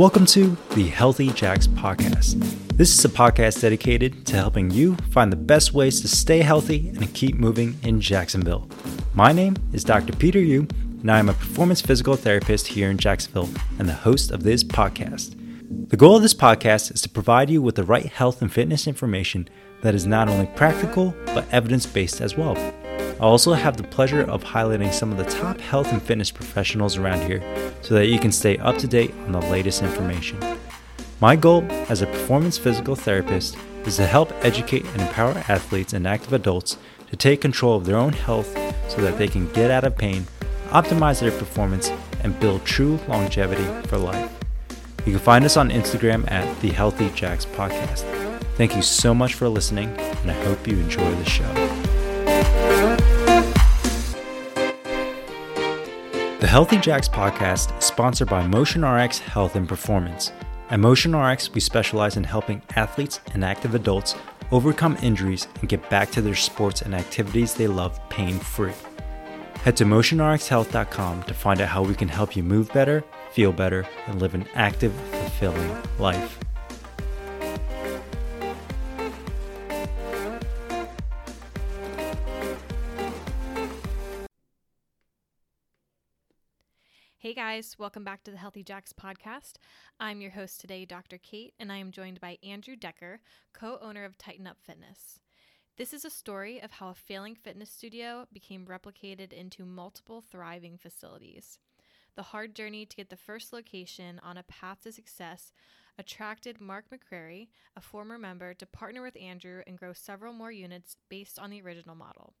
Welcome to the Healthy Jax podcast. This is a podcast dedicated to helping you find the best ways to stay healthy and keep moving in Jacksonville. My name is Dr. Peter Yu, and I am a performance physical therapist here in Jacksonville and the host of this podcast. The goal of this podcast is to provide you with the right health and fitness information that is not only practical but evidence based as well. I also have the pleasure of highlighting some of the top health and fitness professionals around here so that you can stay up to date on the latest information. My goal as a performance physical therapist is to help educate and empower athletes and active adults to take control of their own health so that they can get out of pain, optimize their performance, and build true longevity for life. You can find us on Instagram at the Healthy Jax Podcast. Thank you so much for listening, and I hope you enjoy the show. The Healthy Jax podcast is sponsored by MotionRx Health and Performance. At MotionRx, we specialize in helping athletes and active adults overcome injuries and get back to their sports and activities they love pain free. Head to motionrxhealth.com to find out how we can help you move better, feel better, and live an active, fulfilling life. Hey guys, welcome back to the Healthy Jax podcast. I'm your host today, Dr. Kate, and I am joined by Andrew Decker, co owner of TitanUp Fitness. This is a story of how a failing fitness studio became replicated into multiple thriving facilities. The hard journey to get the first location on a path to success attracted Mark McCrary, a former member, to partner with Andrew and grow several more units based on the original model.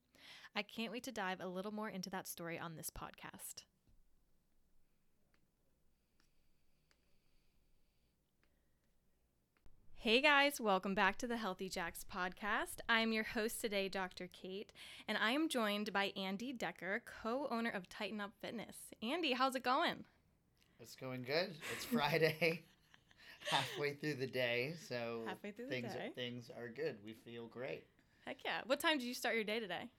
I can't wait to dive a little more into that story on this podcast. Hey guys, welcome back to the Healthy Jax podcast. I'm your host today, Dr. Kate, and I am joined by Andy Decker, co owner of TitanUp Fitness. Andy, how's it going? It's going good. It's Friday, halfway through the day, so Halfway through the things day. things are good. We feel great. Heck yeah. What time did you start your day today?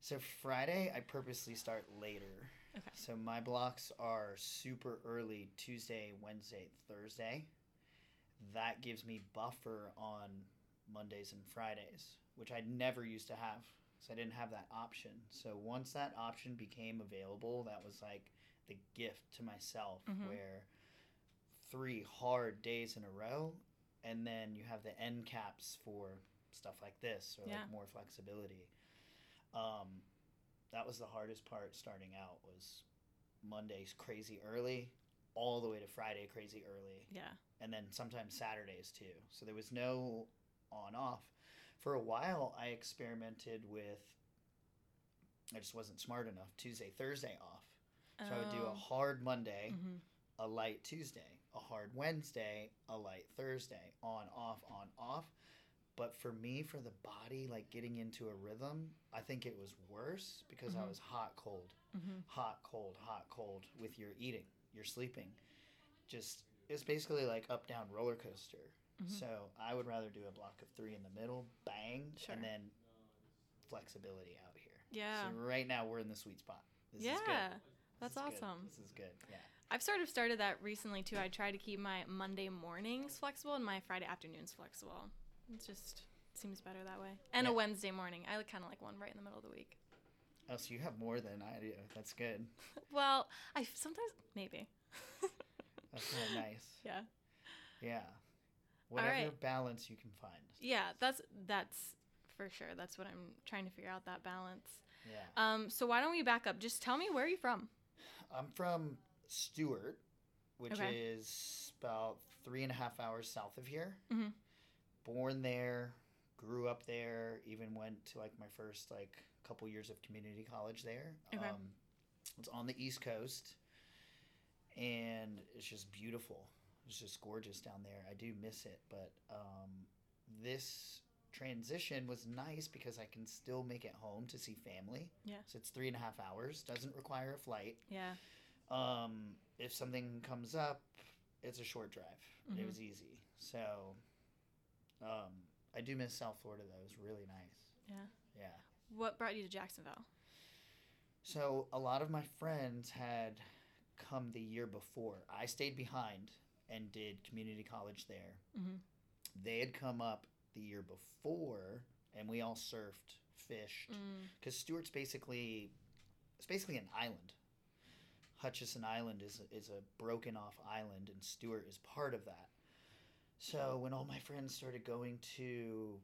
So Friday, I purposely start later. Okay. So my blocks are super early Tuesday, Wednesday, Thursday. That gives me buffer on Mondays and Fridays, which I never used to have. So I didn't have that option. So once that option became available, that was like the gift to myself Mhm. where three hard days in a row and then you have the end caps for stuff like this or Yeah. like more flexibility. Um, that was the hardest part starting out was Mondays crazy early, all the way to Friday crazy early, Yeah. And then sometimes Saturdays too. So there was no on off. For a while, I experimented with. I just wasn't smart enough. Tuesday, Thursday off. So I would do a hard Monday, hmm a light Tuesday, a hard Wednesday, a light Thursday, on, off, on, off. But for me, for the body, like getting into a rhythm, I think it was worse because I Mhm. was hot, cold, hmm hot, cold, hot, cold with your eating, your sleeping. Just, it's basically like up, down roller coaster. Mhm. So I would rather do a block of three in the middle, bang, Sure. and then flexibility out here. Yeah. So right now we're in the sweet spot. This is yeah. That's is good. awesome. This is good. Yeah. I've sort of started that recently too. I try to keep my Monday mornings flexible and my Friday afternoons flexible. It just seems better that way. And a Wednesday morning. I like kind of like one right in the middle of the week. Oh, so you have more than I do. That's good. Well, I sometimes maybe. That's of nice. Yeah. Yeah. Whatever right. balance you can find. Yeah, that's that's for sure. That's what I'm trying to figure out that balance. Yeah. Um, so why don't we back up? Just tell me where are you from? I'm from Stuart, which Okay. is about three and a half hours south of here. Mhm. Born there, grew up there, even went to like my first like couple years of community college there. Okay. Um, it's on the East Coast, and it's just beautiful. It's just gorgeous down there. I do miss it, but um, this transition was nice because I can still make it home to see family. Yeah. So it's three and a half hours. Doesn't require a flight. Yeah. Um, if something comes up, it's a short drive. Mhm. It was easy. So, um, I do miss South Florida though. It was really nice. Yeah. Yeah. What brought you to Jacksonville? So a lot of my friends had come the year before. I stayed behind and did community college there. Mm-hmm. They had come up the year before, and we all surfed, fished, Mm. because Stuart's basically it's basically an island. Hutchinson Island is a, is a broken off island, and Stewart is part of that. So when all my friends started going to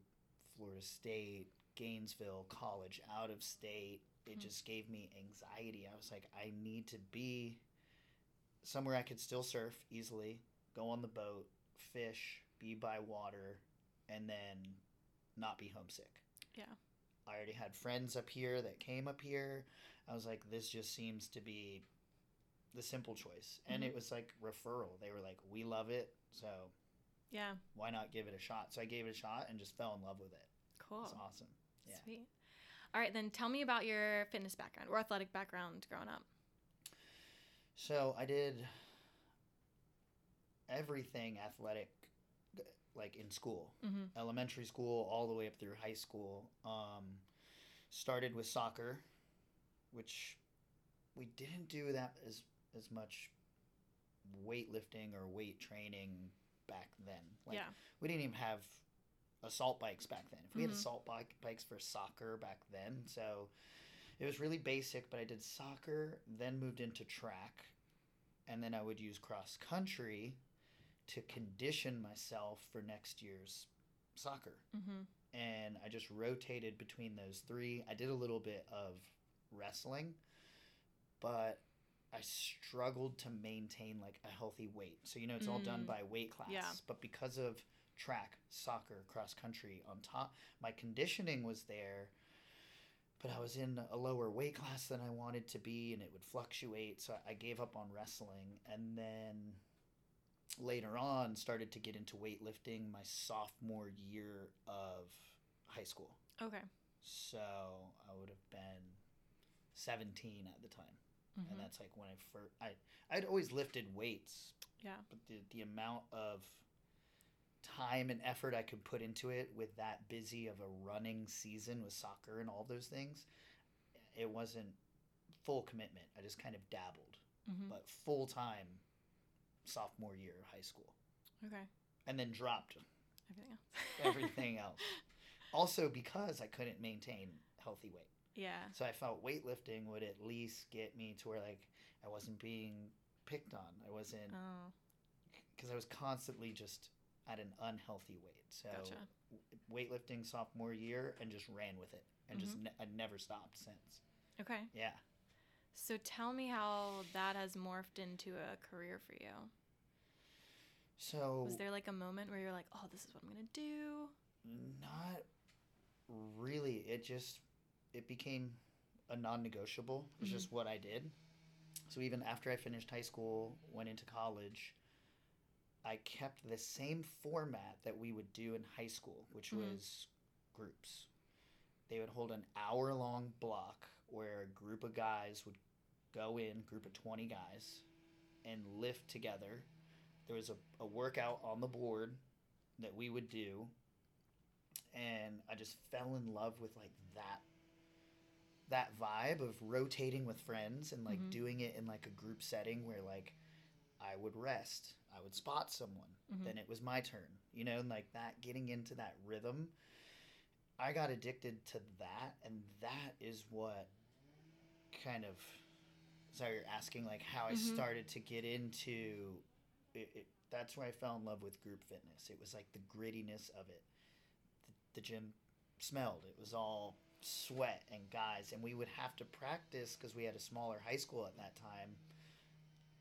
Florida State, Gainesville, college, out of state, it Mhm. just gave me anxiety. I was like, I need to be somewhere I could still surf easily, go on the boat, fish, be by water, and then not be homesick. Yeah. I already had friends up here that came up here. I was like, this just seems to be the simple choice. And Mhm. it was like referral. They were like, we love it. So Yeah. why not give it a shot? So I gave it a shot and just fell in love with it. Cool. It's awesome. Yeah. Sweet. All right, then tell me about your fitness background or athletic background growing up. So I did everything athletic, like in school, Mm-hmm. elementary school, all the way up through high school. Um, started with soccer, which we didn't do that as as much weightlifting or weight training back then. Like, yeah. we didn't even have assault bikes back then. If we Mhm. had assault bike bikes for soccer back then, so it was really basic. But I did soccer, then moved into track, and then I would use cross country to condition myself for next year's soccer. Mm-hmm. And I just rotated between those three. I did a little bit of wrestling, but I struggled to maintain like a healthy weight. So you know it's all done Mm. by weight class. Yeah. But because of track, soccer, cross country on top, my conditioning was there, but I was in a lower weight class than I wanted to be and it would fluctuate. So I gave up on wrestling and then later on started to get into weightlifting my sophomore year of high school. Okay. So I would have been 17 at the time Mhm. and that's like when I first I I'd always lifted weights, Yeah. but the the amount of time and effort I could put into it with that busy of a running season with soccer and all those things, it wasn't full commitment. I just kind of dabbled, Mm-hmm. but full time sophomore year of high school, Okay. and then dropped Everything else. everything else. Also because I couldn't maintain healthy weight. Yeah. So I felt weightlifting would at least get me to where like I wasn't being picked on. I wasn't Oh. because I was constantly just at an unhealthy weight. So Gotcha. weightlifting sophomore year and just ran with it and just ne- I never stopped since. Okay. Yeah. So tell me how that has morphed into a career for you. So Was there like a moment where you're like, "Oh, this is what I'm gonna do"? not really. It just it became a non-negotiable. It's Mhm. just what I did. So even after I finished high school, went into college, I kept the same format that we would do in high school, which Mhm. was groups. They would hold an hour-long block where a group of guys would go in, group of 20 guys, and lift together. There was a, a workout on the board that we would do and I just fell in love with like that that vibe of rotating with friends and like Mhm. doing it in like a group setting where like I would rest, I would spot someone, Mhm. then it was my turn, you know, and like that getting into that rhythm. I got addicted to that and that is what kind of sorry you're asking like how I Mhm. started to get into it, it that's where I fell in love with group fitness. It was like the grittiness of it. The, the gym smelled. It was all sweat and guys, and we would have to practice because we had a smaller high school at that time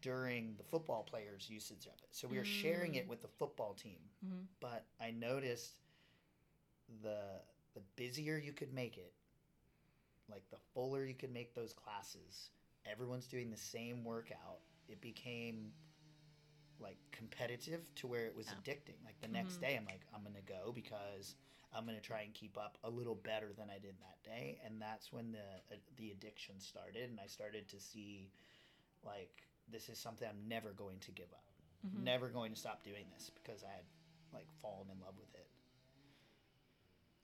during the football players' usage of it. So we were sharing it Mm. with the football team. Mm-hmm. But I noticed the the busier you could make it, like the fuller you could make those classes, everyone's doing the same workout. It became like competitive to where it was addicting. Like the next Mhm. day, I'm like, I'm gonna go because I'm gonna try and keep up a little better than I did that day, and that's when the uh, the addiction started, and I started to see like this is something I'm never going to give up, Mm-hmm. never going to stop doing this because I had like fallen in love with it.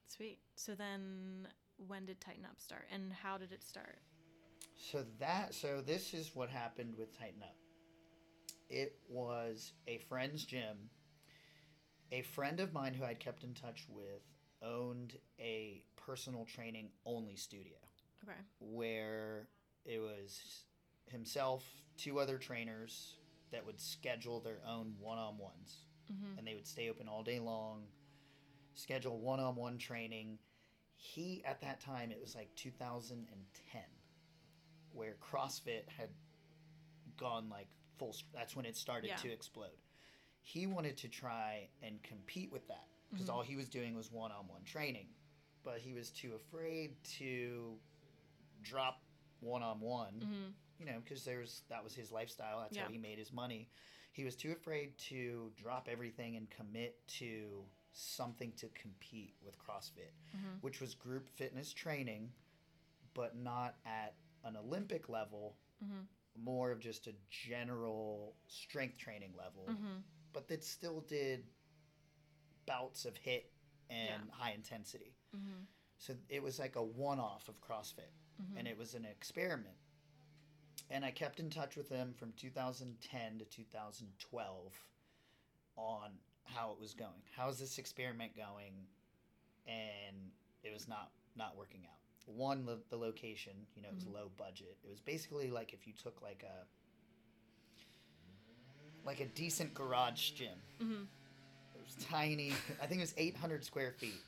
Sweet. So then, when did TitanUp start, and how did it start? So that so this is what happened with TitanUp. It was a friend's gym. A friend of mine who I'd kept in touch with owned a personal training only studio Okay. where it was himself, two other trainers that would schedule their own one on ones. Mm-hmm. And they would stay open all day long, schedule one on one training. He, at that time, it was like 2010, where CrossFit had gone like full, that's when it started Yeah. to explode. He wanted to try and compete with that because Mhm. all he was doing was one on one training. But he was too afraid to drop one on one Mm-hmm. You know, because there's that was his lifestyle. That's Yeah. how he made his money. He was too afraid to drop everything and commit to something to compete with CrossFit, Mm-hmm. which was group fitness training, but not at an Olympic level. Mm-hmm. More of just a general strength training level, Mm-hmm. but that still did bouts of HIIT and Yeah. high intensity. Mm-hmm. So it was like a one-off of CrossFit Mm-hmm. and it was an experiment. And I kept in touch with him from 2010 to 2012 on how it was going. How's this experiment going? And it was not not working out. One, the, the location, you know, it was Mhm. low budget. It was basically like if you took like a like a decent garage gym. Mm-hmm. It was tiny. I think it was 800 square feet.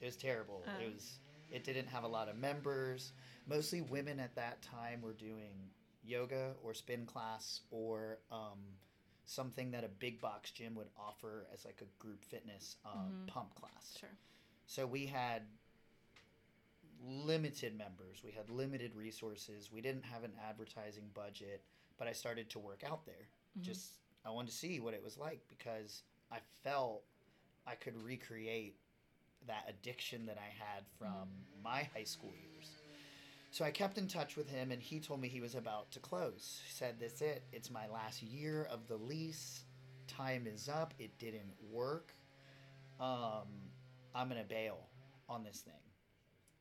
It was terrible. Oh. It was. It didn't have a lot of members. Mostly women at that time were doing yoga or spin class or um, something that a big box gym would offer as like a group fitness um, Mhm. pump class. Sure. So we had limited members. We had limited resources. We didn't have an advertising budget, but I started to work out there. Mhm. Just I wanted to see what it was like because I felt I could recreate that addiction that I had from my high school years. So I kept in touch with him and he told me he was about to close. He said, That's it. It's my last year of the lease. Time is up. It didn't work. Um, I'm going to bail on this thing.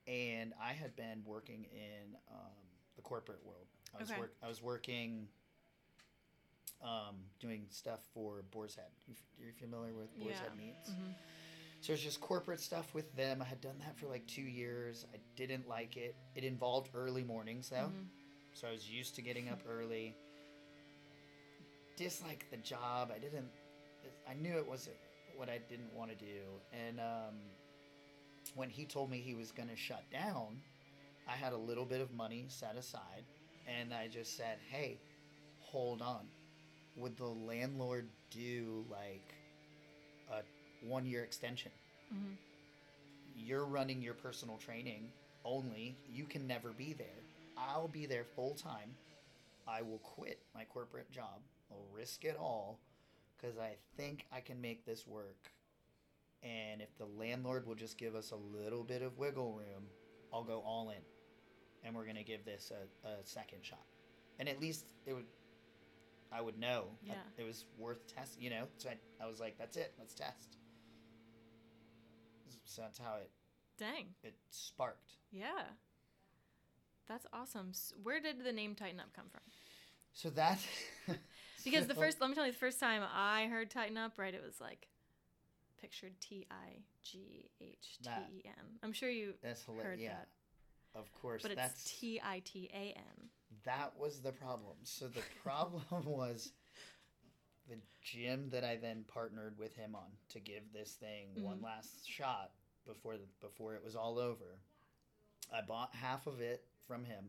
And I had been working in um, the corporate world. I was, Okay. work, I was working um, doing stuff for Boar's Head. You're familiar with Boar's Yeah. Head Meats? Mm-hmm. So it's just corporate stuff with them. I had done that for like two years. I didn't like it. It involved early mornings though, Mhm. so I was used to getting up early. Disliked the job. I didn't. I knew it wasn't what I didn't want to do. And um, when he told me he was going to shut down, I had a little bit of money set aside, and I just said, "Hey, hold on. Would the landlord do like one year extension?" Mm-hmm. you're running your personal training only. You can never be there. I'll be there full time. I will quit my corporate job. I'll risk it all because I think I can make this work. And if the landlord will just give us a little bit of wiggle room, I'll go all in. And we're going to give this a, a second shot. And at least it would, I would know Yeah. it was worth testing, you know? So I, I was like, that's it, let's test. So that's how it Dang. it sparked. Yeah. That's awesome. Where did the name TitanUp come from? So that Because the first, let me tell you, the first time I heard TitanUp, right, it was like pictured T I G H T E N. I'm sure you, that's hilarious. heard Yeah, that. of course. but that's it's T I T A N. that was the problem. So the problem was the gym that I then partnered with him on to give this thing one Mhm. last shot before the, before it was all over. I bought half of it from him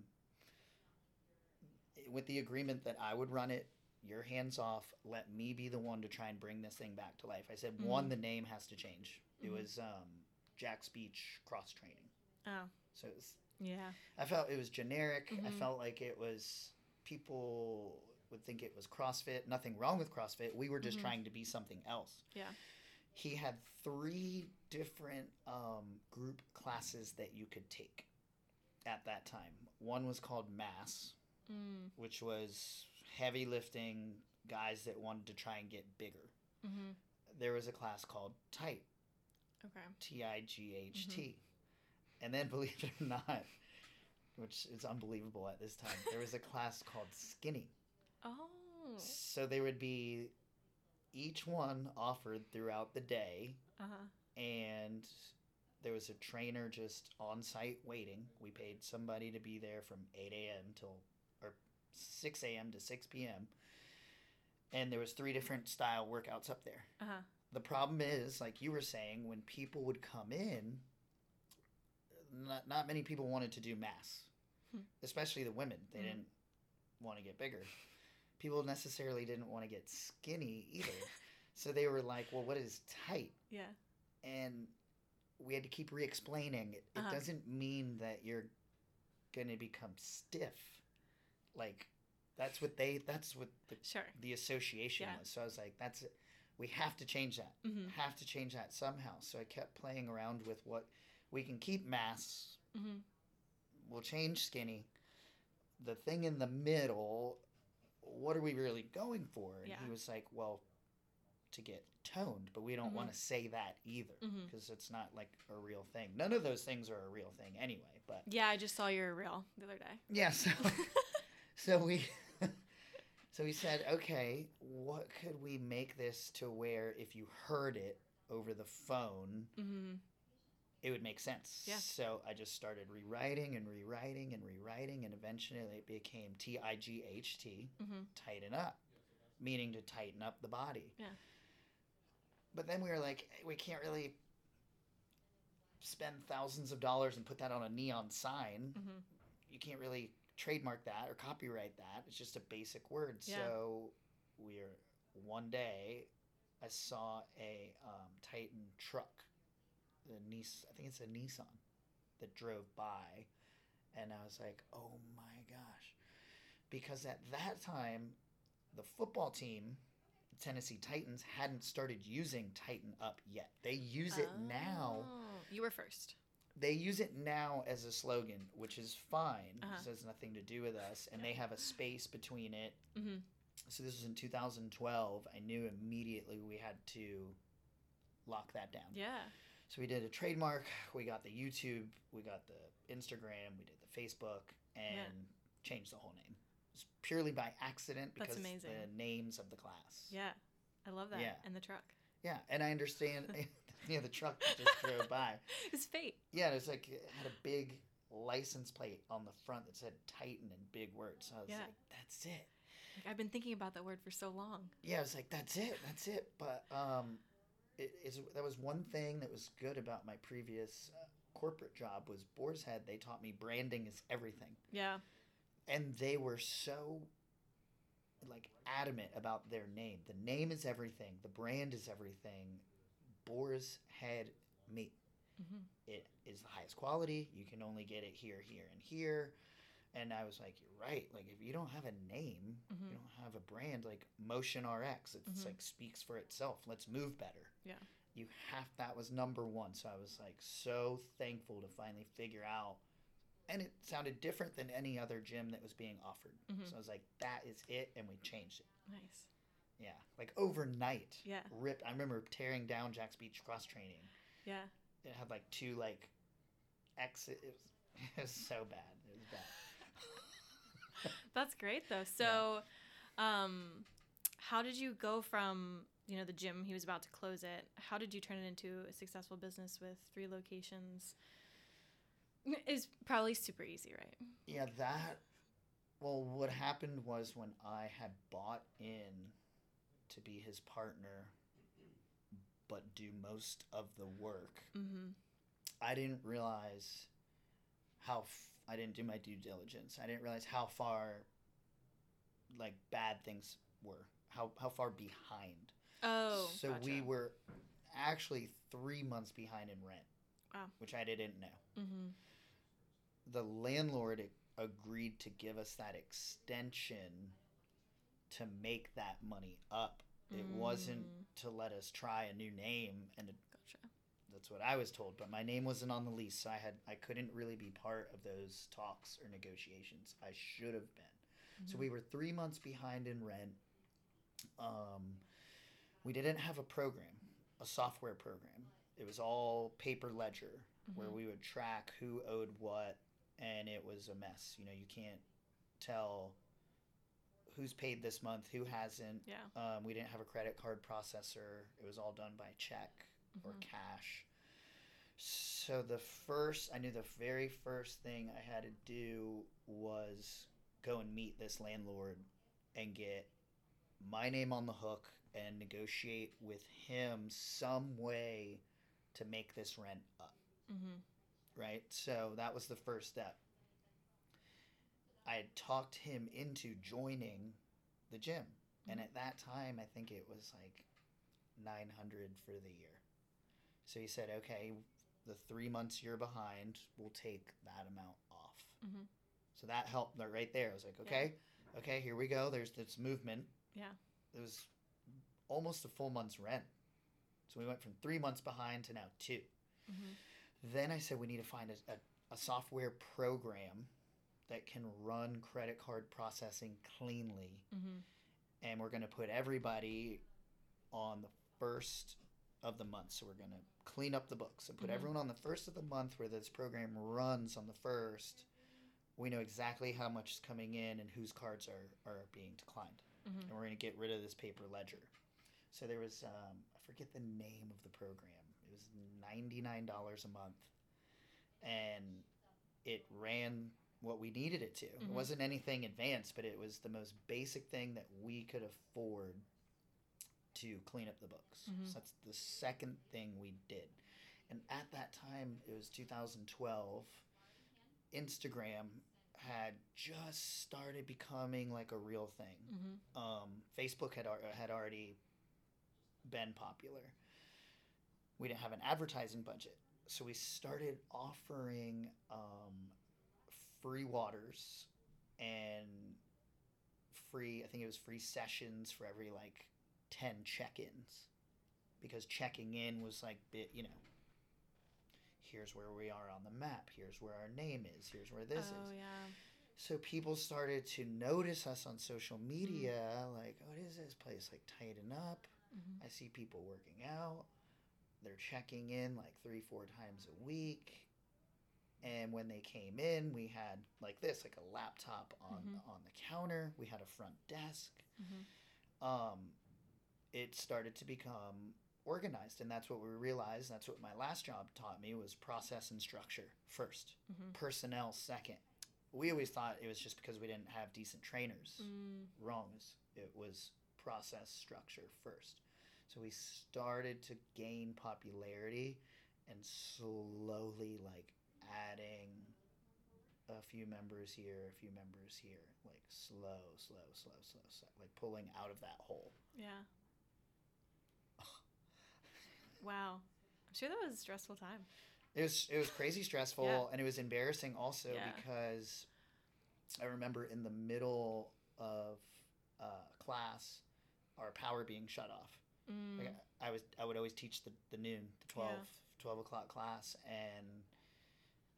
with the agreement that I would run it. Your hands off. Let me be the one to try and bring this thing back to life. I said, one, Mhm. the name has to change. It Mhm. was um, Jax Beach Cross Training. Oh, So it was yeah. I felt it was generic. I Mhm. felt like it was people would think it was CrossFit. Nothing wrong with CrossFit. We were just Mhm. trying to be something else. Yeah. He had three different um, group classes that you could take at that time. One was called Mass, Mm. which was heavy lifting guys that wanted to try and get bigger. Mm-hmm. There was a class called Tight, Okay. T I G H T. Mm-hmm. And then, believe it or not, which is unbelievable at this time, there was a class called Skinny. Oh. So they would be each one offered throughout the day, Uh huh. and there was a trainer just on site waiting. We paid somebody to be there from 8 a.m. till or 6 a.m. to 6 p.m. And there was three different style workouts up there. Uh huh. The problem is, like you were saying, when people would come in, not, not many people wanted to do mass, Hmm. especially the women. They Mhm. didn't want to get bigger. People necessarily didn't want to get skinny either. so they were like, well, what is tight? Yeah. And we had to keep re explaining it. It Uh-huh. doesn't mean that you're going to become stiff. Like, that's what they, that's what the, Sure. the association Yeah. was. So I was like, that's it. We have to change that Mm-hmm. have to change that somehow. So I kept playing around with what we can keep mass, Mm-hmm. we'll change skinny. The thing in the middle, what are we really going for? And Yeah. he was like, well, to get toned, but we don't Mhm. want to say that either because it's not like a real thing. None of those things are a real thing anyway, but Yeah, I just saw your reel the other day. yeah, so so we so we said, okay, what could we make this to where if you heard it over the phone, mm-hmm. It would make sense. Yeah. So I just started rewriting and rewriting and rewriting, and eventually it became T I G H T, Mm-hmm. tighten up, meaning to tighten up the body. Yeah. But then we were like, we can't really spend thousands of dollars and put that on a neon sign. Mm-hmm. You can't really trademark that or copyright that. It's just a basic word. Yeah. So we're one day I saw a um, Titan truck, the Nis- I think it's a Nissan, that drove by, and I was like, oh my gosh, because at that time, the football team, Tennessee Titans, hadn't started using Titan Up yet. They use it now Oh, You were first. they use it now as a slogan, which is fine. Uh-huh. This has nothing to do with us, and they have a space between it. Mm-hmm. So this was in 2012. I knew immediately we had to lock that down. Yeah. So we did a trademark. We got the YouTube. We got the Instagram. We did the Facebook, and Yeah. changed the whole name. It was purely by accident because the names of the class. Yeah. I love that. Yeah. And the truck. Yeah, and I understand. yeah, the truck that just drove by. It's fate. Yeah, it was like it had a big license plate on the front that said Titan in big words. So I was Yeah. like, that's it. Like, I've been thinking about that word for so long. Yeah, I was like, that's it, that's it. But um, it is that was one thing that was good about my previous uh, corporate job was Boar's Head. They taught me branding is everything, Yeah. and they were so like adamant about their name. The name is everything. The brand is everything. Boar's Head meat. Mm-hmm. it is the highest quality. You can only get it here, here, and here. And I was like, you're right. Like, if you don't have a name, Mhm. you don't have a brand like Motion RX, it's Mhm. like speaks for itself. Let's move better. Yeah. You have that was number one. So I was like so thankful to finally figure out. And it sounded different than any other gym that was being offered. Mhm. So I was like, that is it. And we changed it. Nice. Yeah. Like overnight. Yeah. Ripped. I remember tearing down Jax Beach cross training Yeah. it had like two like exit. It was, it was so bad. It was bad. That's great though. So, um, how did you go from you know the gym he was about to close it? How did you turn it into a successful business with three locations? Is probably super easy, right? Yeah, that. Well, what happened was when I had bought in to be his partner, but do most of the work, Mm-hmm. I didn't realize how I didn't do my due diligence. I didn't realize how far, like bad things were. How how far behind. Oh, so we were actually three months behind in rent. Wow. Which I didn't know. Mm-hmm. The landlord agreed to give us that extension to make that money up. It wasn't Mm. to let us try a new name, and it, Gotcha. That's what I was told. But my name wasn't on the lease, so I had I couldn't really be part of those talks or negotiations. I should have been. So Mhm. we were three months behind in rent. Um, we didn't have a program, a software program. It was all paper ledger where Mhm. we would track who owed what, and it was a mess. You know, you can't tell who's paid this month, who hasn't. Yeah. Um, we didn't have a credit card processor. It was all done by check or Mhm. cash. So the first, I knew the very first thing I had to do was go and meet this landlord and get my name on the hook and negotiate with him some way to make this rent up Mm-hmm. right? So that was the first step. I had talked him into joining the gym, and Mhm. at that time, I think it was like 900 for the year. So he said, "Okay, the three months you're behind, we'll take that amount off." Mhm. So that helped right- right there. I was like, "Okay, okay, here we go. There's this movement." Yeah. It was almost a full month's rent. So we went from three months behind to now 2 Mm-hmm. then I said we need to find a, a, a software program that can run credit card processing cleanly. Mm-hmm. And we're going to put everybody on the first of the month. So we're going to clean up the books and put Mhm. everyone on the first of the month where this program runs on the first. We know exactly how much is coming in and whose cards are, are being declined. Mm-hmm. And we're going to get rid of this paper ledger. So there was, um, I forget the name of the program. It was $99 a month. And it ran what we needed it to. It Mhm. wasn't anything advanced, but it was the most basic thing that we could afford to clean up the books. Mhm. So that's the second thing we did. And at that time, it was 2012. Instagram had just started becoming like a real thing Mm-hmm. um, Facebook had had already been popular. We didn't have an advertising budget, so we started offering um, free waters and free. I think it was free sessions for every like ten check-ins, because checking in was like bit, you know. Here's where we are on the map. Here's where our name is. Here's where this oh is. yeah. So people started to notice us on social media, like, what is this place? Like, tighten up. Mm-hmm. I see people working out. They're checking in like three, four times a week. And when they came in, we had like this, like a laptop on Mhm. on the counter. We had a front desk. Mm-hmm. Um, it started to become organized, and that's what we realized. That's what my last job taught me was process and structure first Mm-hmm. personnel second. We always thought it was just because we didn't have decent trainers. Mm. Wrong. It was process structure first. So we started to gain popularity and slowly like adding a few members here, a few members here, like slow, slow, slow, slow, slow like pulling out of that hole. Yeah. Wow. I'm sure that was a stressful time. It was it was crazy stressful Yeah. and it was embarrassing also Yeah. because I remember in the middle of uh, class our power being shut off. Mm. Like, I was I would always teach the, the noon, the 12, Yeah. 12 o'clock class and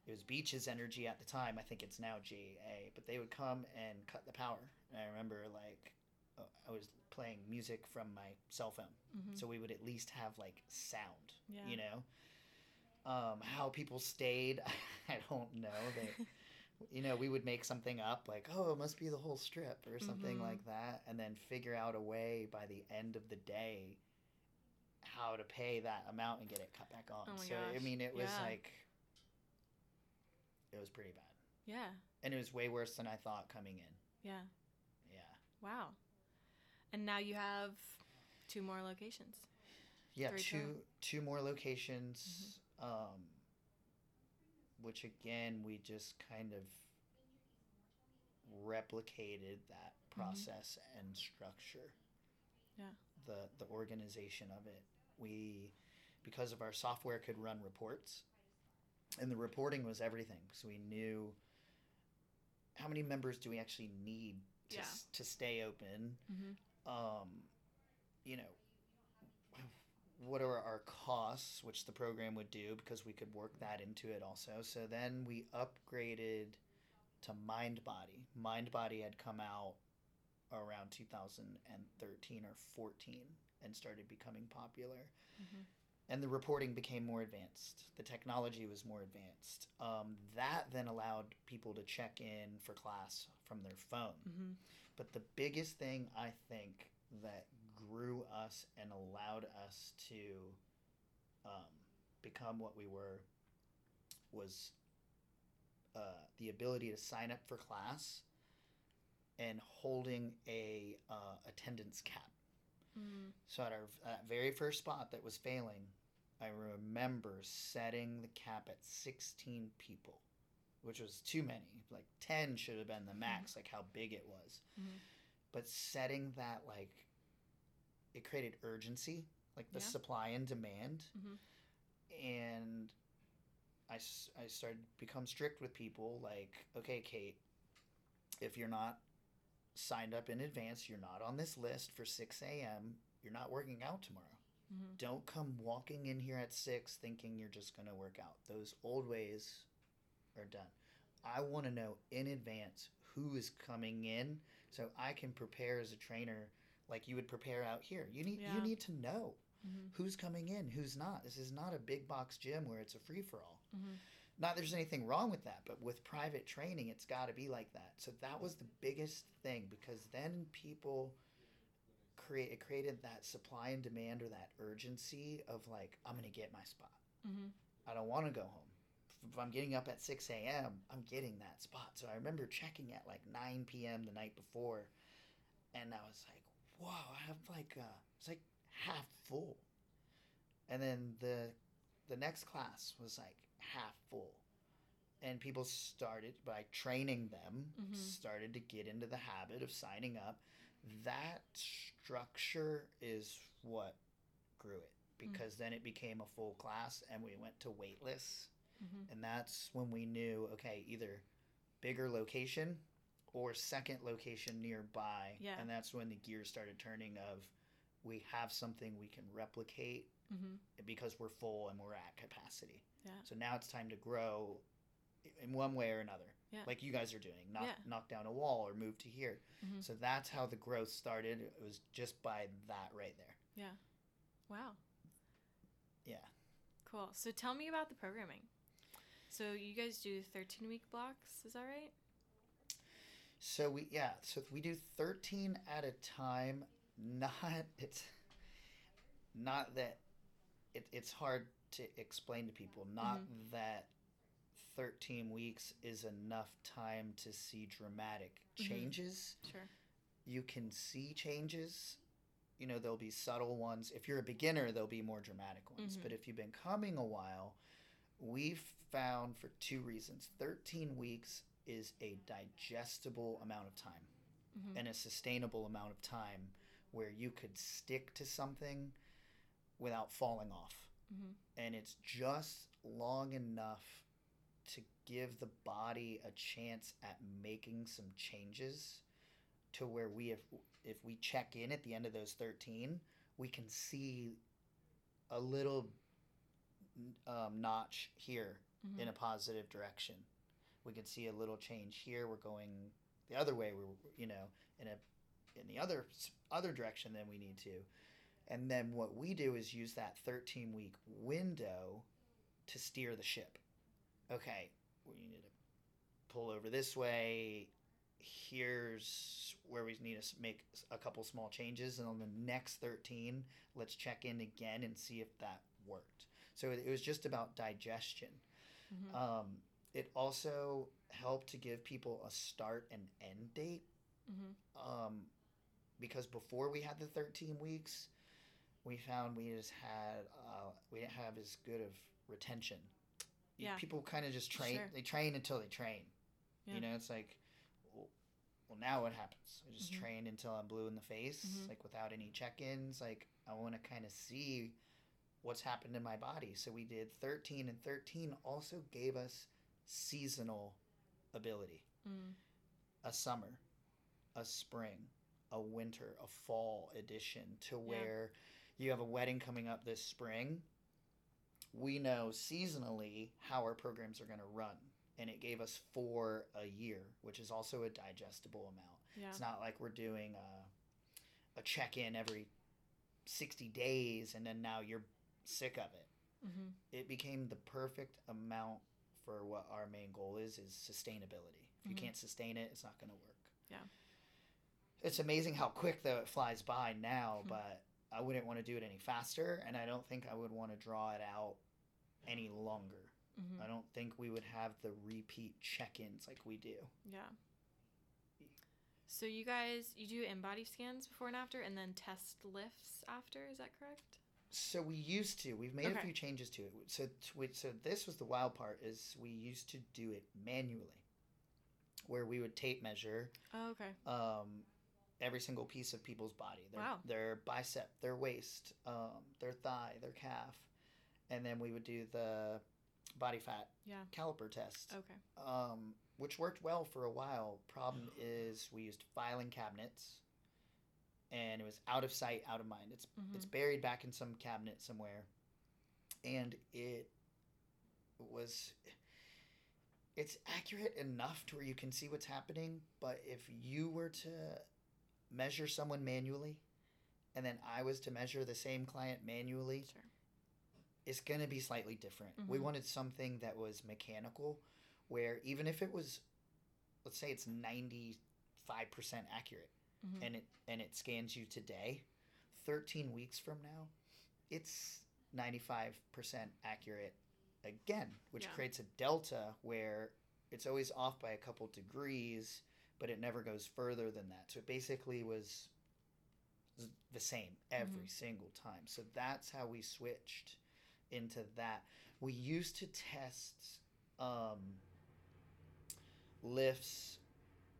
it was Beaches Energy at the time. I think it's now GA, but they would come and cut the power. And I remember like uh, I was playing music from my cell phone Mhm. so we would at least have like sound Yeah. you know um, how people stayed i don't know they you know we would make something up like oh it must be the whole strip or something Mhm. like that and then figure out a way by the end of the day how to pay that amount and get it cut back on Oh so i mean it was Yeah. like it was pretty bad yeah. and it was way worse than i thought coming in Yeah. yeah Wow. And now you have two more locations. Yeah, Three two total. two more locations, um, which again we just kind of replicated that process and structure. Yeah. The the organization of it. We because of our software could run reports, and the reporting was everything. So we knew how many members do we actually need to Yeah. s- to stay open Mm-hmm. Um, you know, what are our costs, which the program would do because we could work that into it also. So then we upgraded to MindBody. MindBody had come out around 2013 or 14 and started becoming popular. Mm-hmm. And the reporting became more advanced. The technology was more advanced. Um, that then allowed people to check in for class from their phone. Mm-hmm. But the biggest thing I think that grew us and allowed us to um, become what we were was uh, the ability to sign up for class and holding a uh, attendance cap. Mm. So at our uh, very first spot that was failing, I remember setting the cap at 16 people, which was too many. Like 10 should have been the max, like how big it was. Mhm. But setting that like it created urgency, like the Yeah. supply and demand. Mhm. And I started to become strict with people like, okay, Kate, if you're not signed up in advance, you're not on this list for 6 a.m., you're not working out tomorrow. Mhm. Don't come walking in here at 6 thinking you're just going to work out. Those old ways are done. I want to know in advance who is coming in so I can prepare as a trainer like you would prepare out here. You need Yeah. you need to know Mhm. who's coming in, who's not. This is not a big box gym where it's a free for all. Mhm. Not there's anything wrong with that, but with private training, it's got to be like that. So that was the biggest thing because then people create it created that supply and demand or that urgency of like I'm gonna get my spot. Mhm. I don't want to go home. If I'm getting up at 6 a.m., I'm getting that spot. So I remember checking at like 9 p.m. the night before, and I was like, "Whoa, I have like uh, it's like half full." And then the the next class was like half full, and people started by training them Mhm. started to get into the habit of signing up. That structure is what grew it because then it became a full class and we went to waitlist Mhm. and that's when we knew okay either bigger location or second location nearby Yeah. and that's when the gears started turning of we have something we can replicate Mhm. because we're full and we're at capacity Yeah. so now it's time to grow in one way or another Yeah. like you guys are doing knock, Yeah. knock down a wall or move to here Mhm. so that's how the growth started it was just by that right there Yeah. Wow. yeah Cool. So tell me about the programming. So you guys do 13 week blocks, is that right? So we yeah, so we do 13 at a time. Not it's not that it, it's hard to explain to people. Not that 13 weeks is enough time to see dramatic Mhm. changes. Sure. You can see changes. You know, there'll be subtle ones. If you're a beginner, there'll be more dramatic ones. Mhm. But if you've been coming a while, we've found for two reasons 13 weeks is a digestible amount of time Mhm. and a sustainable amount of time where you could stick to something without falling off. Mhm. And it's just long enough to give the body a chance at making some changes to where we if if we check in at the end of those 13 we can see a little um, notch here Mhm. in a positive direction. We can see a little change here. We're going the other way. We're you know in a in the other other direction than we need to. And then what we do is use that 13 week window to steer the ship. Okay, we need to pull over this way. Here's where we need to make a couple small changes, and on the next 13, let's check in again and see if that worked. So it was just about digestion. Mhm. Um, it also helped to give people a start and end date Mhm. um, because before we had the 13 weeks, we found we just had uh, we didn't have as good of retention. Yeah. People kind of just train. Sure. They train until they train. Yeah. You know, it's like, well, well, now what happens? I just Mhm. train until I'm blue in the face, Mhm. like without any check-ins. Like I want to kind of see what's happened in my body. So we did 13, and 13 also gave us seasonal ability Mm. a summer, a spring, a winter, a fall edition to where you have a wedding coming up this spring. We know seasonally how our programs are going to run. And it gave us four a year, which is also a digestible amount. Yeah. It's not like we're doing a, a check in every 60 days and then now you're sick of it. Mm-hmm. It became the perfect amount for what our main goal is is sustainability. If you Mhm. can't sustain it, it's not going to work. Yeah. It's amazing how quick though it flies by now, Mhm. but I wouldn't want to do it any faster and I don't think I would want to draw it out any longer. Mm-hmm. I don't think we would have the repeat check-ins like we do. Yeah. So you guys, you do InBody scans before and after, and then test lifts after. Is that correct? So we used to. We've made Okay. a few changes to it. So so this was the wild part is we used to do it manually, where we would tape measure Oh, okay. um, every single piece of people's body. Their, Wow. Their bicep, their waist, um, their thigh, their calf, and then we would do the body fat Yeah. caliper test, Okay. um, which worked well for a while. Problem is we used filing cabinets, and it was out of sight, out of mind. It's Mhm. it's buried back in some cabinet somewhere, and it was. It's accurate enough to where you can see what's happening, but if you were to measure someone manually, and then I was to measure the same client manually, Sure. it's going to be slightly different. We Mhm. wanted something that was mechanical, where even if it was, let's say it's ninety five percent accurate, Mhm. and it and it scans you today, thirteen weeks from now, it's ninety five percent accurate again, which Yeah. creates a delta where it's always off by a couple degrees, but it never goes further than that. So it basically was the same every Mhm. single time. So that's how we switched into that. We used to test um, lifts.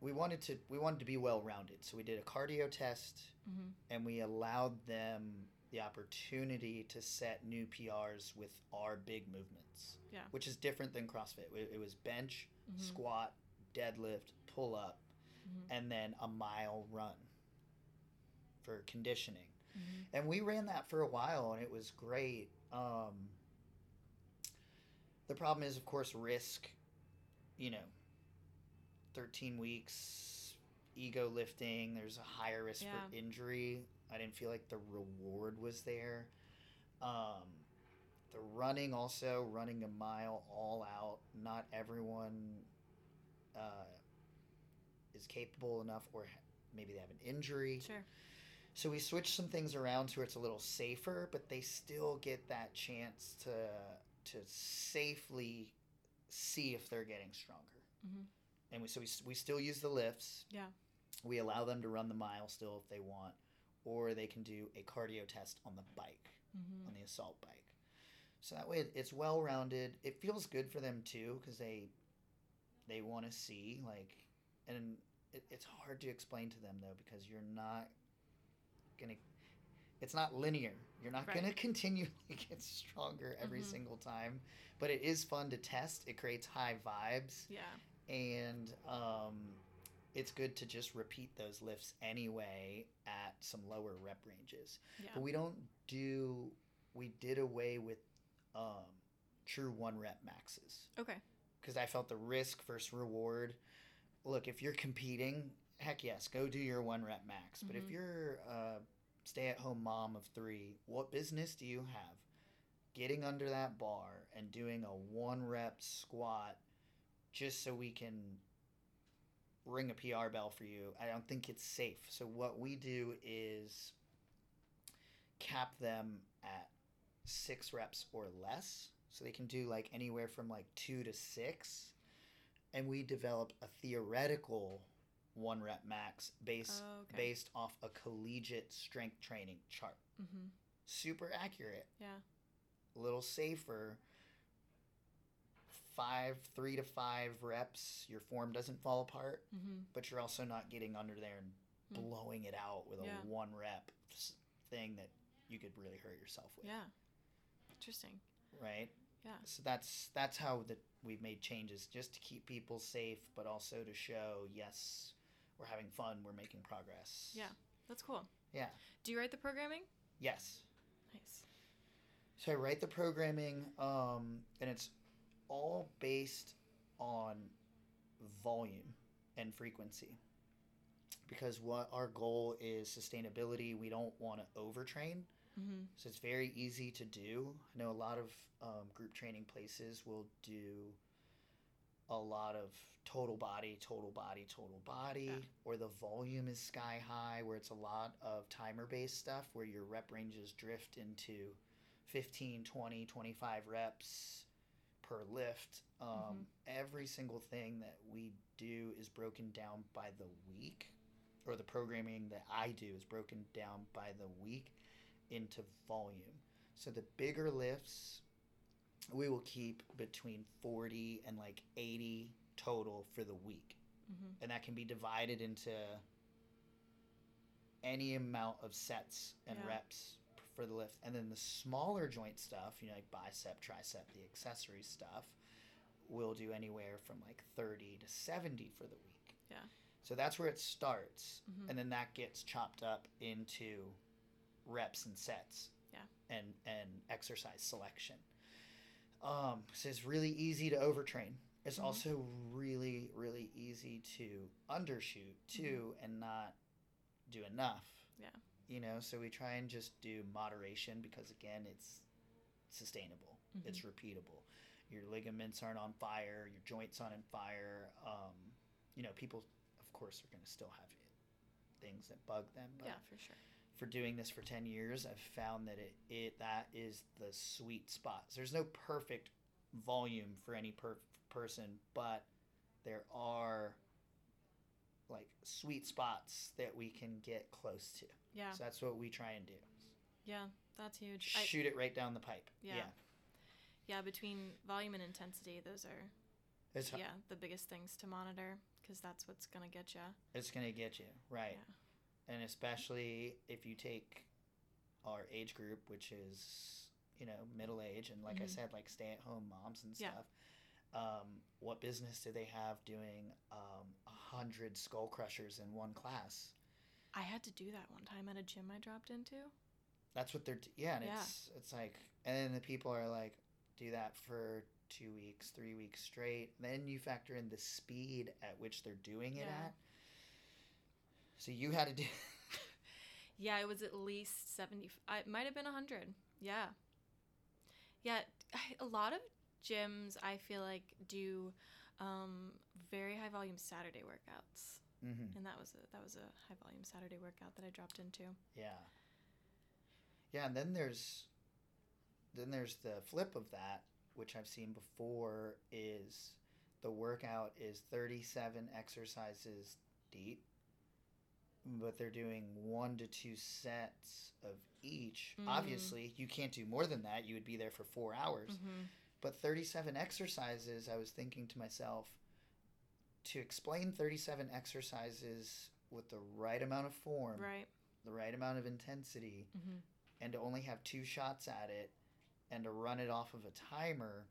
We wanted to we wanted to be well rounded, so we did a cardio test, Mhm. and we allowed them the opportunity to set new PRs with our big movements. Yeah. which is different than CrossFit. It, it was bench, Mhm. squat, deadlift, pull up, Mhm. and then a mile run for conditioning. Mhm. And we ran that for a while and it was great. Um, the problem is, of course, risk. You know, 13 weeks, ego lifting, there's a higher risk Yeah. for injury. I didn't feel like the reward was there. Um, the running also, running a mile all out, not everyone uh, is capable enough or maybe they have an injury. Sure. So we switch some things around to where it's a little safer, but they still get that chance to to safely see if they're getting stronger. Mhm. And we, so we, we still use the lifts. Yeah. We allow them to run the mile still if they want, or they can do a cardio test on the bike, Mhm. on the assault bike. So that way it's well rounded. It feels good for them too because they they want to see like, and it, it's hard to explain to them though because you're not gonna. It's not linear. You're not Right. gonna continually get stronger every Mhm. single time, but it is fun to test. It creates high vibes Yeah. and um, it's good to just repeat those lifts anyway at some lower rep ranges. Yeah. But we don't do. We did away with um, true one rep maxes Okay. because I felt the risk versus reward. Look, if you're competing, heck yes, go do your one rep max. But if Mhm. you're a stay at home mom of three, what business do you have getting under that bar and doing a one rep squat just so we can ring a PR bell for you? I don't think it's safe. So what we do is cap them at six reps or less. So they can do like anywhere from like two to six. And we develop a theoretical one rep max based Oh, okay. based off a collegiate strength training chart. Mhm. Super accurate, Yeah. a little safer. Five, three to five reps, your form doesn't fall apart, Mhm. but you're also not getting under there and Hmm. blowing it out with a Yeah. one rep thing that you could really hurt yourself with. Yeah. Interesting. right? Yeah. So that's that's how that we've made changes just to keep people safe, but also to show yes, we're having fun, we're making progress. Yeah. That's cool. Yeah. Do you write the programming? Yes. Nice. So I write the programming, um, and it's all based on volume and frequency. Because what our goal is sustainability, we don't want to overtrain. Mm-hmm. So it's very easy to do. I know a lot of um, group training places will do a lot of total body, total body, total body, Yeah. or the volume is sky high, where it's a lot of timer based stuff where your rep ranges drift into 15, 20, 25 reps per lift. Um, Every single thing that we do is broken down by the week, or the programming that I do is broken down by the week into volume. So the bigger lifts, we will keep between 40 and like 80 total for the week. Mm-hmm. And that can be divided into any amount of sets and Yeah. reps for the lift. And then the smaller joint stuff, you know, like bicep, tricep, the accessory stuff, we'll do anywhere from like 30 to 70 for the week. Yeah. So that's where it starts. Mhm. And then that gets chopped up into reps and sets. Yeah. And and exercise selection. Um, so it's really easy to overtrain. It's Mhm. also really, really easy to undershoot too and not do enough. Mm-hmm. Yeah. You know, so we try and just do moderation because again it's sustainable. It's Mm-hmm. repeatable. Your ligaments aren't on fire, your joints aren't on fire. Um, you know, people of course are gonna still have things that bug them, but Yeah, for sure. For doing this for 10 years i've found that it, it that is the sweet spot there's no perfect volume for any per- person but there are like sweet spots that we can get close to Yeah. so that's what we try and do Yeah. That's huge. I, shoot it right down the pipe Yeah. yeah, yeah. Between volume and intensity, those are it's yeah the biggest things to monitor because that's what's gonna get you. it's gonna get you right Yeah. And especially if you take our age group which is you know middle age and like i Mhm. said like stay at home moms and Yeah. stuff um, what business do they have doing um, a hundred skull crushers in one class I had to do that one time at a gym I dropped into. that's what they're yeah and Yeah. it's it's like and then the people are like do that for two weeks three weeks straight then you factor in the speed at which they're doing it Yeah. at so you had to do Yeah, it was at least 70. It might have been 100. Yeah. Yeah, a lot of gyms, I feel like, do um, very high volume Saturday workouts. hmm And that was a that was a high volume Saturday workout that I dropped into. Yeah. Yeah, and then there's then there's the flip of that, which I've seen before is the workout is 37 exercises deep, but they're doing one to two sets of each. Mhm. Obviously, you can't do more than that. You would be there for 4 hours. Mm-hmm. But 37 exercises, I was thinking to myself, to explain 37 exercises with the right amount of form, Right. the right amount of intensity, Mm-hmm. and to only have two shots at it and to run it off of a timer,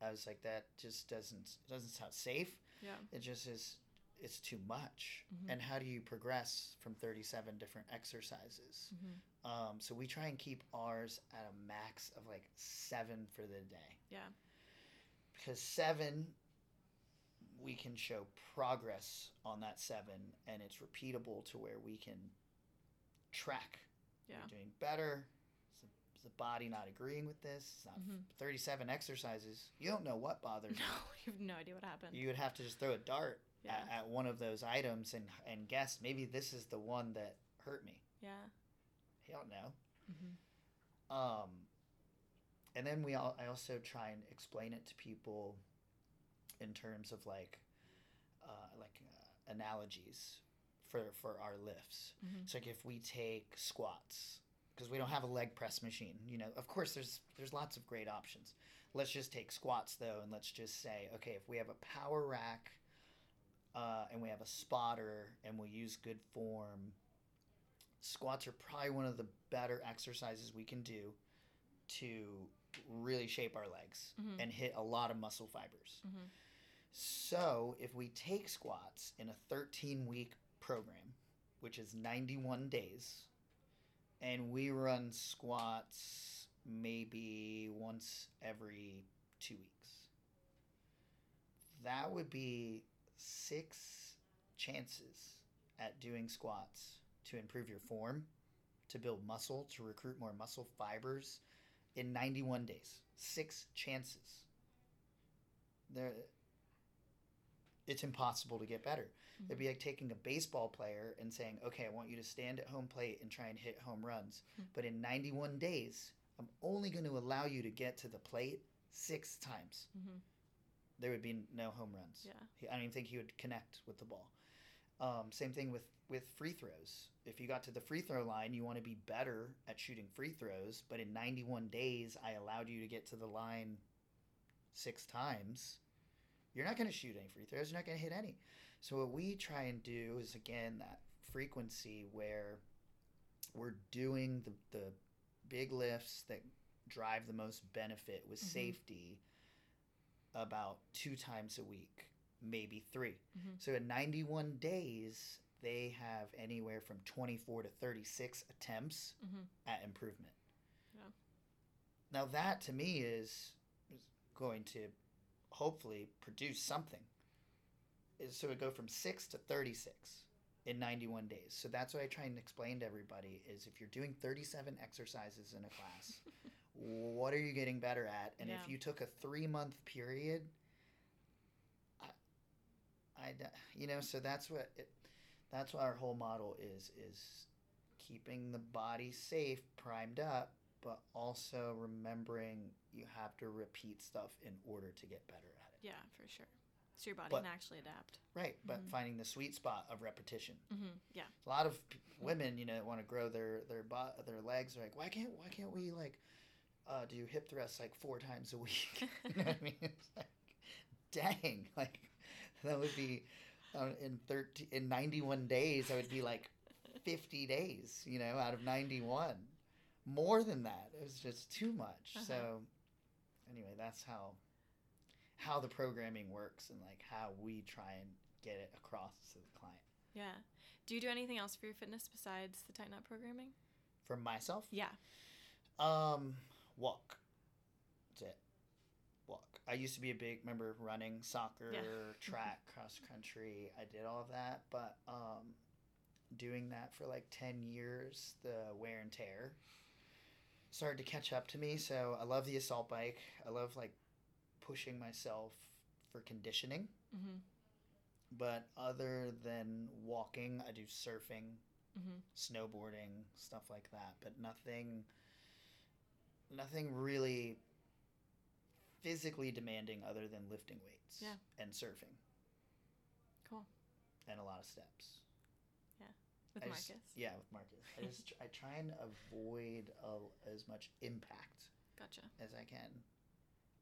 I was like, that just doesn't doesn't sound safe. Yeah. It just is it's too much. Mhm. And how do you progress from 37 different exercises? Mm-hmm. Um, so we try and keep ours at a max of like seven for the day. Yeah. Because seven, we can show progress on that seven, and it's repeatable to where we can track. Yeah. You're doing better. Is the, is the body not agreeing with this? It's not Mhm. 37 exercises. You don't know what bothers No, you. you have no idea what happened. You would have to just throw a dart Yeah. at, at one of those items and, and guess maybe this is the one that hurt me. yeah. You don't know. Mm-hmm. Um, and then we all, I also try and explain it to people in terms of like uh, like uh, analogies for for our lifts. Mhm. So like if we take squats because we don't have a leg press machine, you know, of course there's there's lots of great options. Let's just take squats though, and let's just say, okay, if we have a power rack uh, and we have a spotter and we use good form, squats are probably one of the better exercises we can do to really shape our legs Mhm. and hit a lot of muscle fibers. Mm-hmm. So, if we take squats in a 13 week program, which is 91 days, and we run squats maybe once every two weeks, that would be six chances at doing squats to improve your form to build muscle, to recruit more muscle fibers in 91 days. Six chances. There it's impossible to get better. It'd be like taking a baseball player and saying, "Okay, I want you to stand at home plate and try and hit home runs." Hmm. But in 91 days, I'm only going to allow you to get to the plate 6 times. Mhm. There would be no home runs. Yeah. He, I don't even think he would connect with the ball. Um, same thing with with free throws. If you got to the free throw line, you want to be better at shooting free throws. But in 91 days, I allowed you to get to the line six times. You're not going to shoot any free throws. You're not going to hit any. So what we try and do is again that frequency where we're doing the the big lifts that drive the most benefit with Mhm. safety about two times a week, maybe 3 Mhm. So in 91 days, they have anywhere from 24 to 36 attempts Mhm. at improvement. Yeah. Now that to me is, is going to hopefully produce something. So it go from 6 to 36 in 91 days. So that's what I try and explain to everybody is if you're doing 37 exercises in a class, what are you getting better at? And Yeah. if you took a 3 month period I, I you know, so that's what it, that's what our whole model is is keeping the body safe, primed up, but also remembering you have to repeat stuff in order to get better at it. Yeah, for sure. So your body But- can actually adapt. Right, but Mhm. finding the sweet spot of repetition. hmm Yeah. A lot of women, you know, want to grow their their bo- their legs. Are like, why can't why can't we like uh, do hip thrusts like four times a week? you know what I mean? It's like, dang, like that would be uh, in thirteen in ninety one days. That would be like fifty days, you know, out of ninety one. More than that, it was just too much. Uh-huh. So anyway, that's how how the programming works and like how we try and get it across to the client. Yeah. Do you do anything else for your fitness besides the TitanUp programming? For myself, Yeah. Um, walk. That's it. Walk. I used to be a big member of running, soccer, Yeah. track, cross country. I did all of that, but um, doing that for like ten years, the wear and tear started to catch up to me. So I love the assault bike. I love like pushing myself for conditioning. Mm-hmm. But other than walking, I do surfing, Mm-hmm. snowboarding, stuff like that, but nothing nothing really physically demanding other than lifting weights Yeah. and surfing Cool. and a lot of steps. Yeah. With I Marcus. just- yeah, with Marcus. I just tr- I try and avoid uh, as much impact Gotcha. as I can.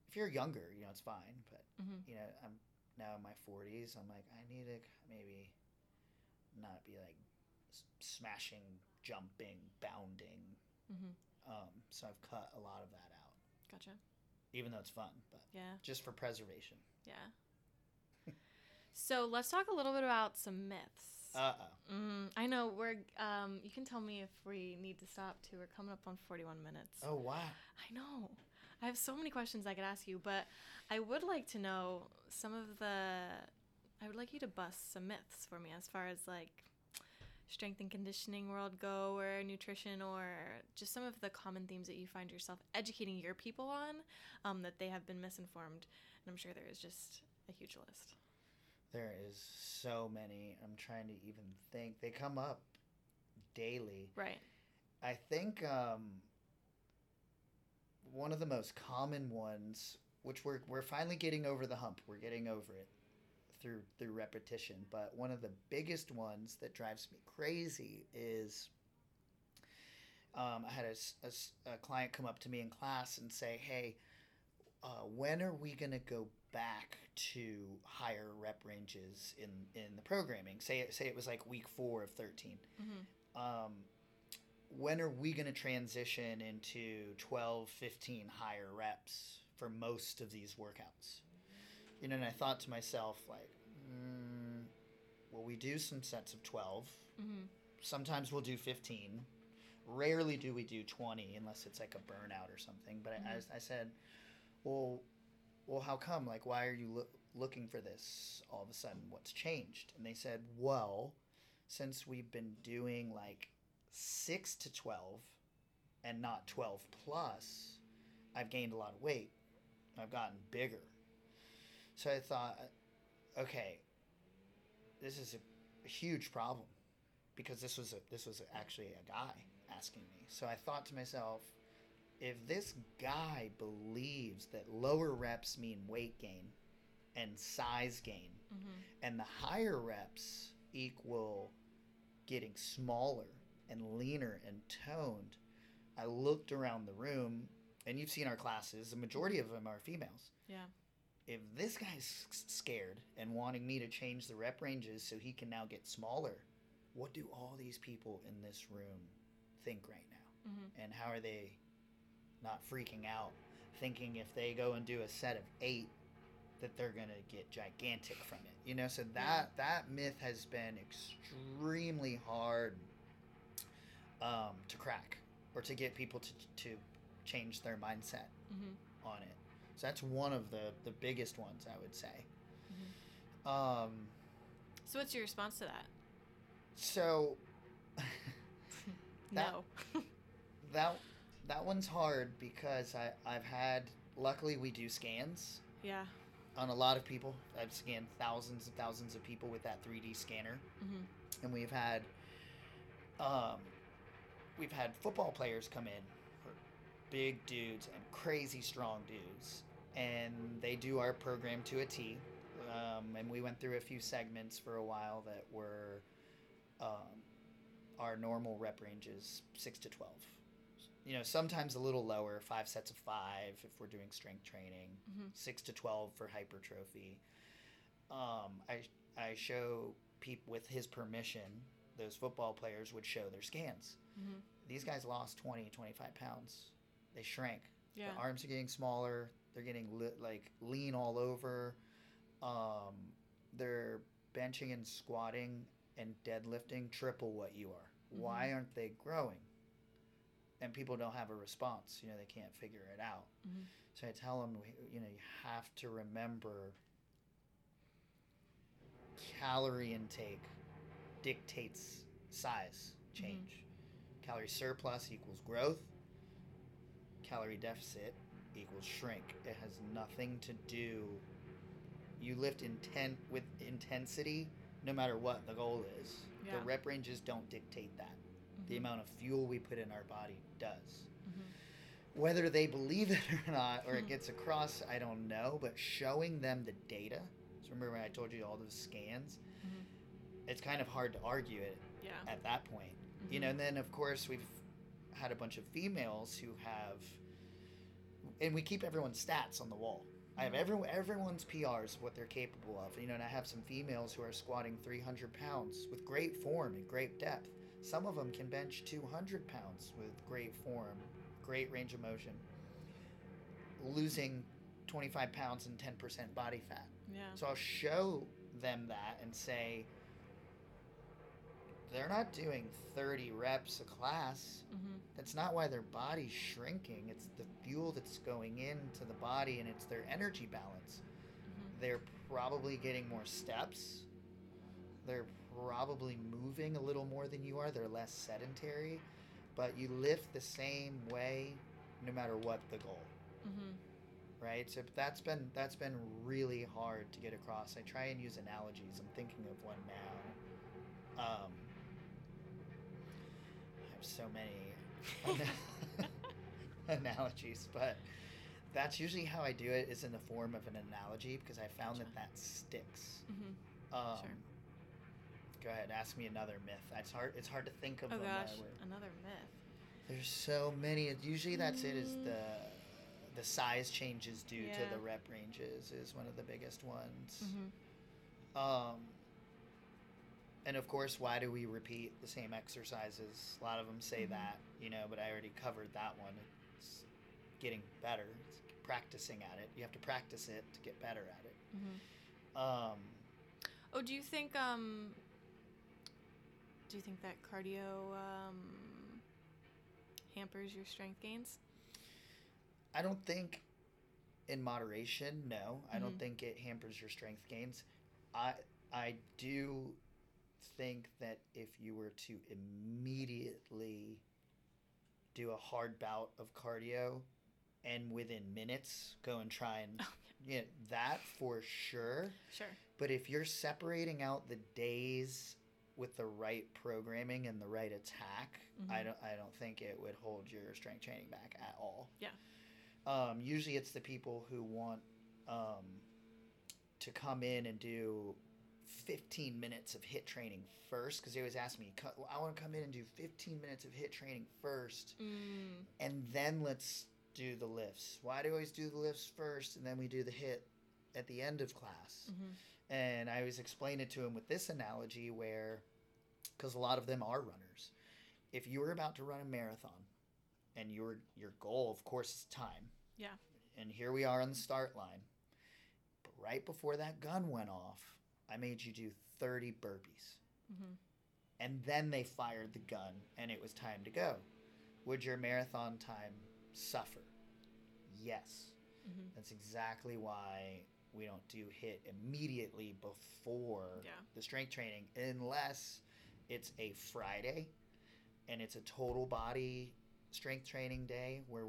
If you're younger, you know, it's fine, but Mm-hmm. you know, I'm now in my 40s. I'm like, I need to maybe not be like s- smashing, jumping, bounding. Mm-hmm. Um, so I've cut a lot of that out, Gotcha. even though it's fun, but Yeah. just for preservation. Yeah. so let's talk a little bit about some myths. Uh oh. Mm, I know we're. Um, you can tell me if we need to stop too. We're coming up on forty-one minutes. Oh wow. I know. I have so many questions I could ask you, but I would like to know some of the. I would like you to bust some myths for me as far as like strength and conditioning world go, or nutrition, or just some of the common themes that you find yourself educating your people on um, that they have been misinformed. And I'm sure there is just a huge list. There is so many. I'm trying to even think. They come up daily. Right. I think um, one of the most common ones, which we're we're finally getting over the hump. We're getting over it through through repetition. But one of the biggest ones that drives me crazy is um, I had a client come up to me in class and say, "Hey, uh, when are we gonna go back to higher rep ranges in in the programming? Say it say it was like week four of 13 Mm-hmm. um, when are we going to transition into 12 15 higher reps for most of these workouts you know and i thought to myself like mm, well we do some sets of 12 Mm-hmm. sometimes we'll do 15 rarely do we do 20 unless it's like a burnout or something but I, I, I said well well how come like why are you loo- looking for this all of a sudden what's changed and they said well since we've been doing like 6 to 12 and not 12 plus, I've gained a lot of weight. I've gotten bigger. So I thought, okay, this is a, huge problem because this was a, this was actually a guy asking me. So I thought to myself, if this guy believes that lower reps mean weight gain and size gain, Mm-hmm. and the higher reps equal getting smaller and leaner and toned, I looked around the room, and you've seen our classes, the majority of them are females. Yeah. If this guy's scared and wanting me to change the rep ranges so he can now get smaller, what do all these people in this room think right now? Mm-hmm. and how are they not freaking out thinking if they go and do a set of eight that they're gonna get gigantic from it you know so that that myth has been extremely hard um, to crack or to get people to, to change their mindset Mm-hmm. on it so that's one of the the biggest ones i would say Mhm. um, So what's your response to that? so That- no. that that one's hard because I, I've had luckily we do scans yeah. on a lot of people. I've scanned thousands and thousands of people with that 3D scanner, Mm-hmm. and we've had, um, we've had football players come in, big dudes and crazy strong dudes, and they do our program to a T. Um, and we went through a few segments for a while that were, um, our normal rep ranges six to twelve. You know, sometimes a little lower, five sets of five if we're doing strength training Mm-hmm. six to twelve for hypertrophy. Um, I I show people with his permission. Those football players would show their scans. Mm-hmm. These guys lost 20, 25 pounds. They shrank. Yeah. The arms are getting smaller. They're getting li- like lean all over. Um, they're benching and squatting and deadlifting triple what you are. Why aren't they growing? And people don't have a response. You know, they can't figure it out. Mhm. So I tell them, you know, you have to remember calorie intake dictates size change. Calorie surplus equals growth. Calorie deficit equals shrink. It has nothing to do. You lift intent with intensity, no matter what the goal is. Yeah. The rep ranges don't dictate that. The Mhm. amount of fuel we put in our body does. Mhm. Whether they believe it or not, or it Hmm. gets across, I don't know. But showing them the data. So remember when I told you all those scans? Mhm. It's kind of hard to argue it Yeah. at that point. You know, Mhm. and then of course we've had a bunch of females who have, and we keep everyone's stats on the wall. I have everyone everyone's PRs what they're capable of. You know, and I have some females who are squatting 300 pounds with great form and great depth. Some of them can bench 200 pounds with great form, great range of motion, losing 25 pounds and 10% body fat. Yeah. So I'll show them that and say, they're not doing 30 reps a class. Mm-hmm. That's not why their body's shrinking. It's the fuel that's going into the body and it's their energy balance. Mm-hmm. They're probably getting more steps. They're probably moving a little more than you are. They're less sedentary, but you lift the same way no matter what the goal Mm-hmm. right? So that's been that's been really hard to get across. I try and use analogies. I'm thinking of one now. Um, So many analogies, but that's usually how I do it. Is in the form of an analogy because I found that that sticks. Mm-hmm. Um, Sure. Go ahead, ask me another myth. It's hard. It's hard to think of Oh gosh, another myth. there's so many. Usually, that's it. Is Mm. the the size changes due to the rep ranges is one of the biggest ones. Mm-hmm. Um, and of course, why do we repeat the same exercises? A lot of them say Mhm. that, you know, but I already covered that one. It's getting better. It's practicing at it. You have to practice it to get better at it. Mm-hmm. Um, Oh, do you think um do you think that cardio um hampers your strength gains? I don't think in moderation, no. I don't Mhm. think it hampers your strength gains. I I do think that if you were to immediately do a hard bout of cardio and within minutes go and try and Oh, yeah, that for sure. Sure. But if you're separating out the days with the right programming and the right attack, I Mhm. don't I don't think it would hold your strength training back at all. Yeah. Um, usually it's the people who want um, to come in and do 15 minutes of HIIT training first because they always ask me, I want to come in and do 15 minutes of HIIT training first Mm, and then let's do the lifts. Why do we always do the lifts first and then we do the HIIT at the end of class? mhm. And I always explain it to him with this analogy where, because a lot of them are runners, if you were about to run a marathon and your your goal, of course, is time. Yeah. And here we are on the start line. But right before that gun went off, I made you do 30 burpees. Mhm. And then they fired the gun and it was time to go. Would your marathon time suffer? Yes. Mhm. That's exactly why we don't do HIIT immediately before Yeah. the strength training unless it's a Friday and it's a total body strength training day where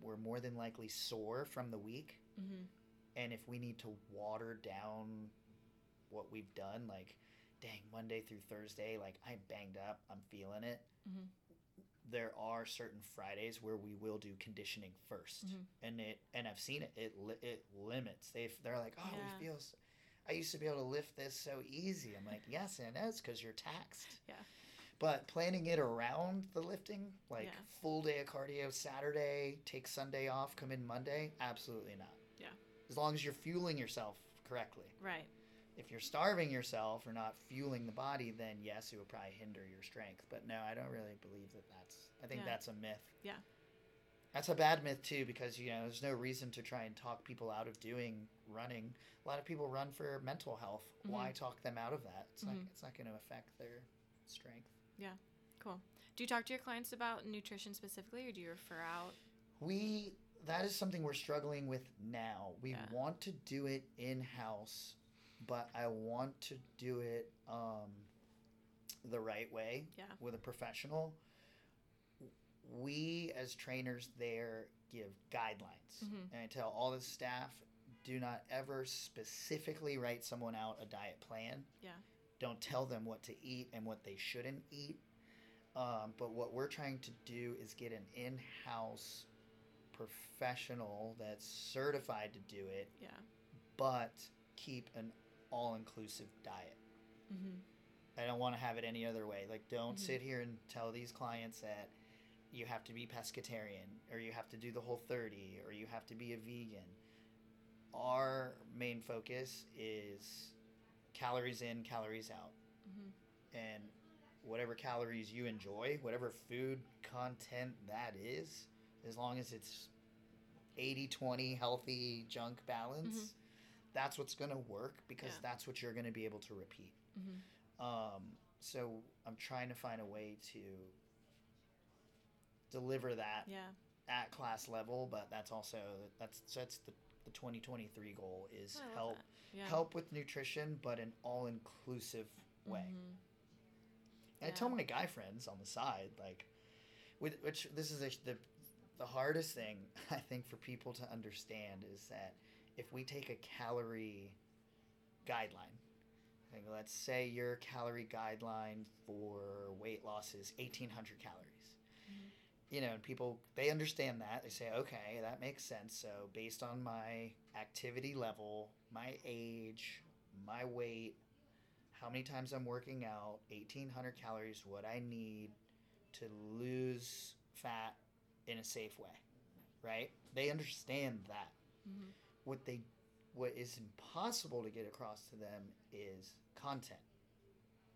we're more than likely sore from the week Mhm. and if we need to water down what we've done like dang Monday through Thursday like I'm banged up I'm feeling it Mhm. there are certain Fridays where we will do conditioning 1st Mhm. and it and I've seen it it li- it limits they they're like oh Yeah. we feel s- I used to be able to lift this so easy I'm like yes and that's because you're taxed Yeah. but planning it around the lifting like Yeah. full day of cardio Saturday take Sunday off come in Monday absolutely not Yeah. as long as you're fueling yourself correctly Right. If you're starving yourself or not fueling the body, then yes, it would probably hinder your strength. But no, I don't really believe that that's. I think Yeah. that's a myth. Yeah. That's a bad myth too, because you know there's no reason to try and talk people out of doing running. A lot of people run for mental health. Why Mm-hmm. talk them out of that? It's not. Mhm. It's not going to affect their strength. Yeah. Cool. Do you talk to your clients about nutrition specifically, or do you refer out? We that is something we're struggling with now. We Yeah. want to do it in house, but I want to do it um, the right way Yeah. with a professional. We as trainers there give guidelines, Mhm. and I tell all the staff do not ever specifically write someone out a diet plan. Yeah. Don't tell them what to eat and what they shouldn't eat. Um, but what we're trying to do is get an in-house professional that's certified to do it, Yeah. but keep an all-inclusive diet. Mm-hmm. I don't want to have it any other way. Like, don't Mhm. sit here and tell these clients that you have to be pescatarian or you have to do the whole 30 or you have to be a vegan. Our main focus is calories in, calories out. Mm-hmm. And whatever calories you enjoy, whatever food content that is, as long as it's 80 20 healthy junk balance, that's what's going to work because Yeah. that's what you're going to be able to repeat. Mm-hmm. Um, so I'm trying to find a way to deliver that Yeah. at class level, but that's also that's that's the the 2023 goal is help. Yeah. help with nutrition, but an all inclusive way. Mhm. And I tell my guy friends on the side, like, with which this is a, the the hardest thing I think for people to understand is that if we take a calorie guideline, like let's say your calorie guideline for weight loss is eighteen hundred calories. Mhm. You know, and people they understand that they say, okay, that makes sense. So based on my activity level, my age, my weight, how many times I'm working out, 1800 calories, what I need to lose fat in a safe way, right? They understand that. Mhm. What they what is impossible to get across to them is content.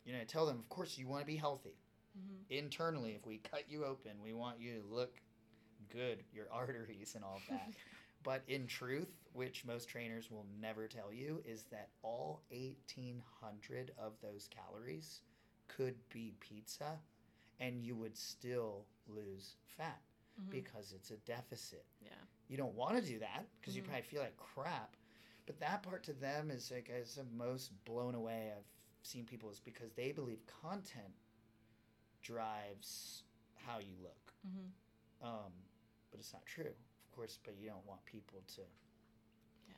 You know, I tell them, of course, you want to be healthy. Mhm. Internally, if we cut you open, we want you to look good, your arteries and all that. But in truth, which most trainers will never tell you, is that all 1800 of those calories could be pizza and you would still lose fat Mhm. because it's a deficit. Yeah. You don't want to do that because you Mhm. probably feel like crap. But that part to them is like as the most blown away I've seen people is because they believe content drives how you look. Mm-hmm. Um, but it's not true, of course. But you don't want people to Yeah.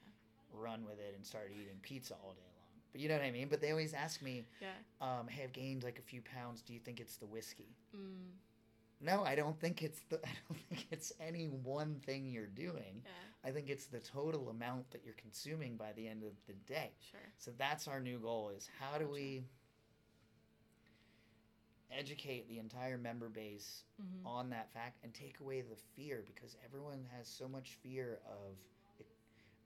run with it and start eating pizza all day long. But you know what I mean. But they always ask me, Yeah. um, "Hey, I've gained like a few pounds. Do you think it's the whiskey?" Mm. No, I don't think it's the. I don't think it's any one thing you're doing. Yeah. I think it's the total amount that you're consuming by the end of the day. Sure. So that's our new goal: is how do we educate the entire member base Mm-hmm. on that fact and take away the fear because everyone has so much fear of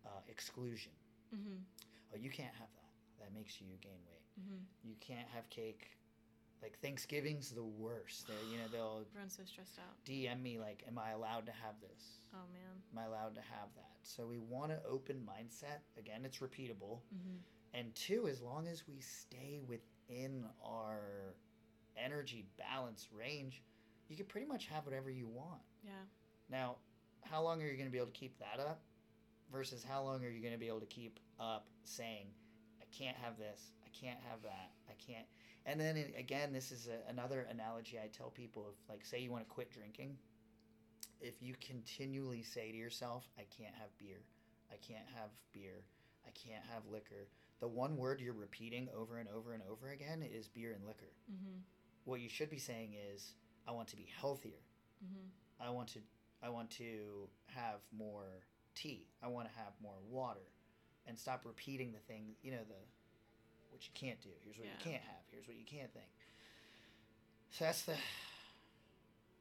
uh, exclusion. Mm-hmm. Oh, you can't have that. That makes you gain weight. Mm-hmm. You can't have cake. Like Thanksgiving's the worst. They're, you know, they'll Everyone's so stressed out. DM me like, "Am I allowed to have this? Oh man. Am I allowed to have that?" So we want an open mindset. Again, it's repeatable. Mm-hmm. And two, as long as we stay within our energy balance range, you can pretty much have whatever you want. Yeah. Now, how long are you going to be able to keep that up versus how long are you going to be able to keep up saying, I can't have this, I can't have that, I can't. And then again, this is a, another analogy I tell people if, like, say you want to quit drinking, if you continually say to yourself, I can't have beer, I can't have beer, I can't have liquor, the one word you're repeating over and over and over again is beer and liquor. Mm-hmm. What you should be saying is, I want to be healthier. Mm-hmm. I want to I want to have more tea. I want to have more water and stop repeating the thing, you know, the what you can't do. Here's what Yeah. you can't have. Here's what you can't think. So that's the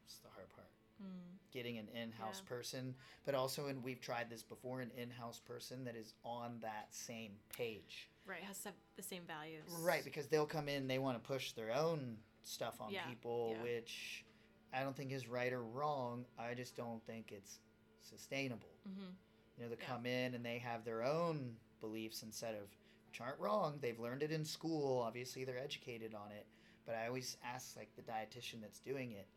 that's the hard part. Mm. Getting an in-house Yeah. person, but also and we've tried this before an in-house person that is on that same page. Right. Has the same values. Right, because they'll come in, they want to push their own stuff on Yeah, people, which I don't think is right or wrong. I just don't think it's sustainable. Mm-hmm. You know, they come in and they have their own beliefs instead of, which aren't wrong. They've learned it in school. Obviously, they're educated on it. But I always ask, like, the dietitian that's doing it,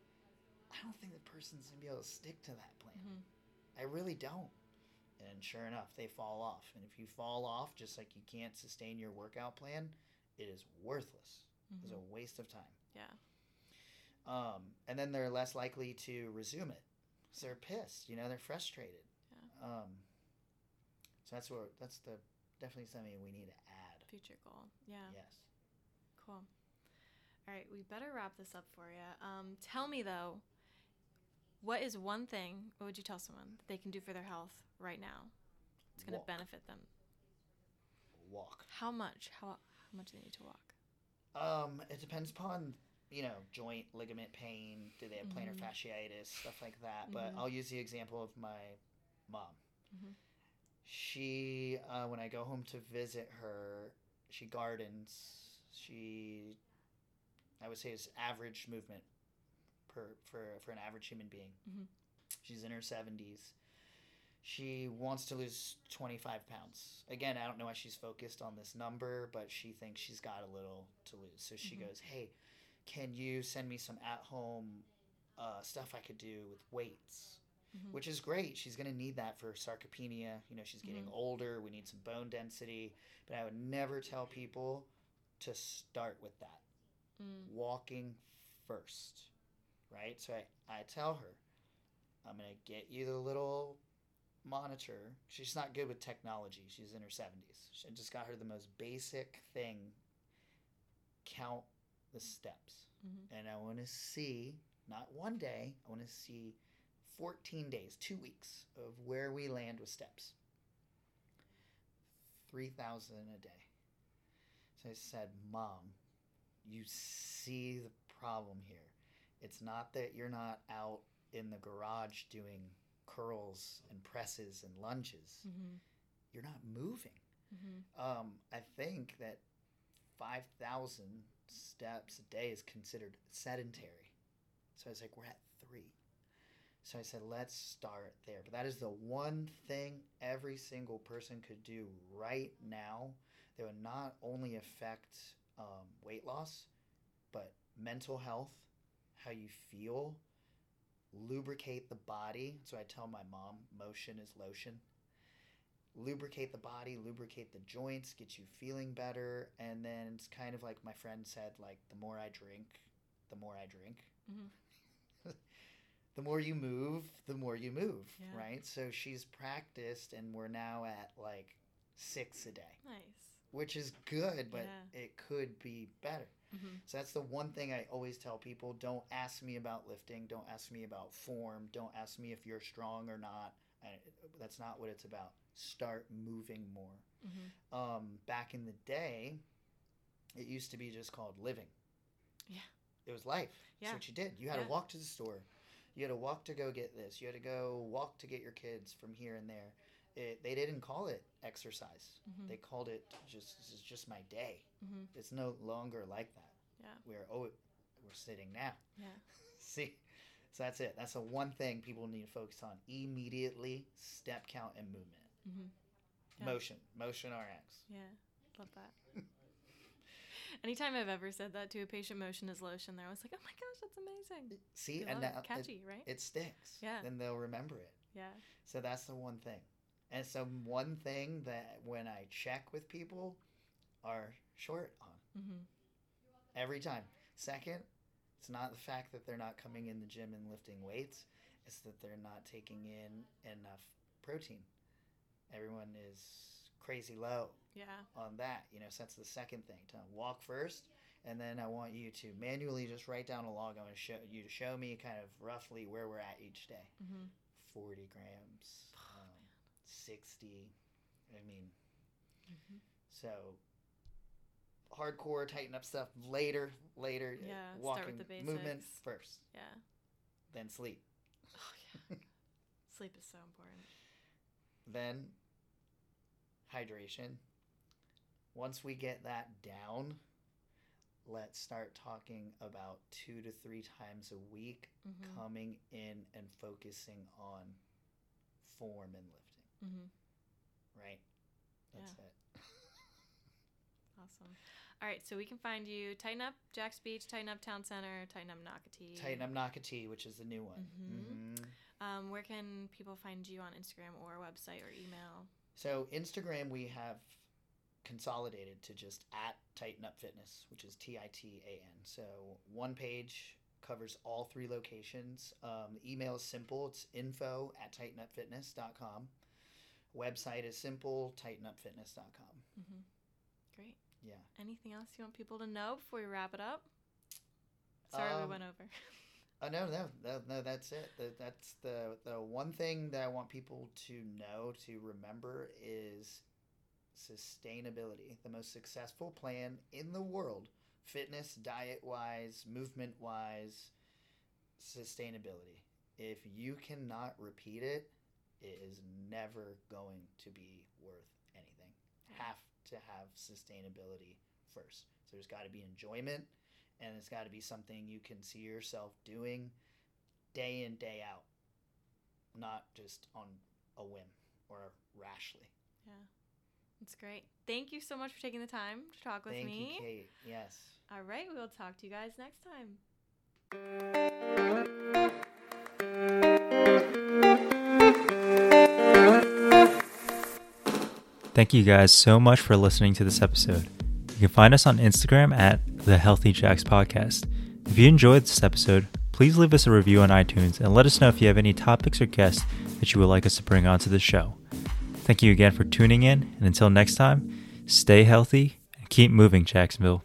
I don't think the person's going to be able to stick to that plan. Mm-hmm. I really don't. And sure enough, they fall off. And if you fall off, just like you can't sustain your workout plan, it is worthless. It's Mm-hmm. a waste of time. Yeah. Um, and then they're less likely to resume it. because they're pissed. You know, they're frustrated. Yeah. Um, so that's what that's the definitely something we need to. Future goal. Yeah. Yes. Cool. All right, we better wrap this up for you. Um, tell me though, what is one thing? What would you tell someone that they can do for their health right now? It's going to benefit them. Walk. How much? How how much do they need to walk? Um, it depends upon you know joint ligament pain. Do they have plantar Mhm. fasciitis stuff like that? But Mhm. I'll use the example of my mom. Mhm. She uh, when I go home to visit her, she gardens. She I would say is average movement per for for an average human being. Mhm. She's in her seventies. She wants to lose 25 pounds. Again, I don't know why she's focused on this number, but she thinks she's got a little to lose. So she Mhm. goes, Hey, can you send me some at home uh, stuff I could do with weights? Mhm. Which is great. She's going to need that for sarcopenia. You know, she's getting Mhm. older. We need some bone density. But I would never tell people to start with that Mm. walking first, right? So I, I tell her, I'm going to get you the little monitor. She's not good with technology. She's in her 70s. I just got her the most basic thing count the steps. Mhm. And I want to see, not one day, I want to see 14 days, two weeks of where we land with steps. 3,000 a day. So I said, Mom, you see the problem here. It's not that you're not out in the garage doing curls and presses and lunges. Mhm. You're not moving. Mhm. Um, I think that 5,000 steps a day is considered sedentary. So I was like, we're at. So I said, let's start there. But that is the one thing every single person could do right now that would not only affect um, weight loss, but mental health, how you feel, lubricate the body. So I tell my mom, motion is lotion. lubricate the body, lubricate the joints, get you feeling better, and then it's kind of like my friend said, like the more I drink, the more I drink. Mhm. The more you move, the more you move, Yeah. right? So she's practiced, and we're now at like six a day, Nice. which is good, but Yeah. it could be better. hmm So that's the one thing I always tell people don't ask me about lifting, don't ask me about form, don't ask me if you're strong or not. I, that's not what it's about. Start moving more. hmm Um, back in the day, it used to be just called living. Yeah. It was life. Yeah. That's what you did. You had Yeah. to walk to the store. You had to walk to go get this. You had to go walk to get your kids from here and there. It, they didn't call it exercise. Mhm. They called it just this is just my day. hmm It's no longer like that. Yeah. We're oh we're sitting now. Yeah. See, so that's it. That's the one thing people need to focus on immediately: step count and movement, hmm Yeah. motion, motion RX. Yeah. Love that. Anytime I've ever said that to a patient, motion is lotion. They're always like, "Oh my gosh, that's amazing." See, and love it. now it, catchy, right? it sticks. Yeah. then they'll remember it. yeah. So that's the one thing. And so one thing that when I check with people are short on hmm every time. Second, it's not the fact that they're not coming in the gym and lifting weights, it's that they're not taking in enough protein. Everyone is crazy low Yeah. on that, you know, so that's the second thing. To walk first, and then I want you to manually just write down a log. I want to show you to show me kind of roughly where we're at each day. hmm 40 grams, um, 60. I mean, Mhm. so hardcore TitanUp stuff later, later. uh, Yeah, walking the movement basics. first, Yeah. then sleep, Oh yeah. Sleep is so important. then hydration. Once we get that down, let's start talking about two to three times a week hmm coming in and focusing on form and lifting, hmm right? That's Yeah. it. Awesome. All right, so we can find you Tighten Up Jax Beach, TitanUp Town Center, TitanUp Nocatee. Tighten Up Nocatee, which is the new one. Mhm. Mhm. Um, where can people find you on Instagram or website or email? So Instagram we have consolidated to just at TitanUp Fitness, which is T I T A N. So one page covers all three locations. Um, email is simple. It's info at titanupfitness.com. Website is simple, titanupfitness.com. hmm Great. Yeah. Anything else you want people to know before we wrap it up? Sorry we Um, went over. Uh, no, no, no, no, that's it. That, that's the the one thing that I want people to know to remember is sustainability. The most successful plan in the world, fitness, diet wise, movement wise, sustainability. If you cannot repeat it, it is never going to be worth anything. Have to have sustainability first. So there's got to be enjoyment and it's got to be something you can see yourself doing day in day out not just on a whim or rashly Yeah. That's great. Thank you so much for taking the time to talk with thank me. you kate yes All right, we will talk to you guys next time. Thank you guys so much for listening to this episode. You can find us on Instagram at the Healthy Jax Podcast. If you enjoyed this episode, please leave us a review on iTunes and let us know if you have any topics or guests that you would like us to bring onto the show. Thank you again for tuning in, and until next time, stay healthy and keep moving, Jacksonville.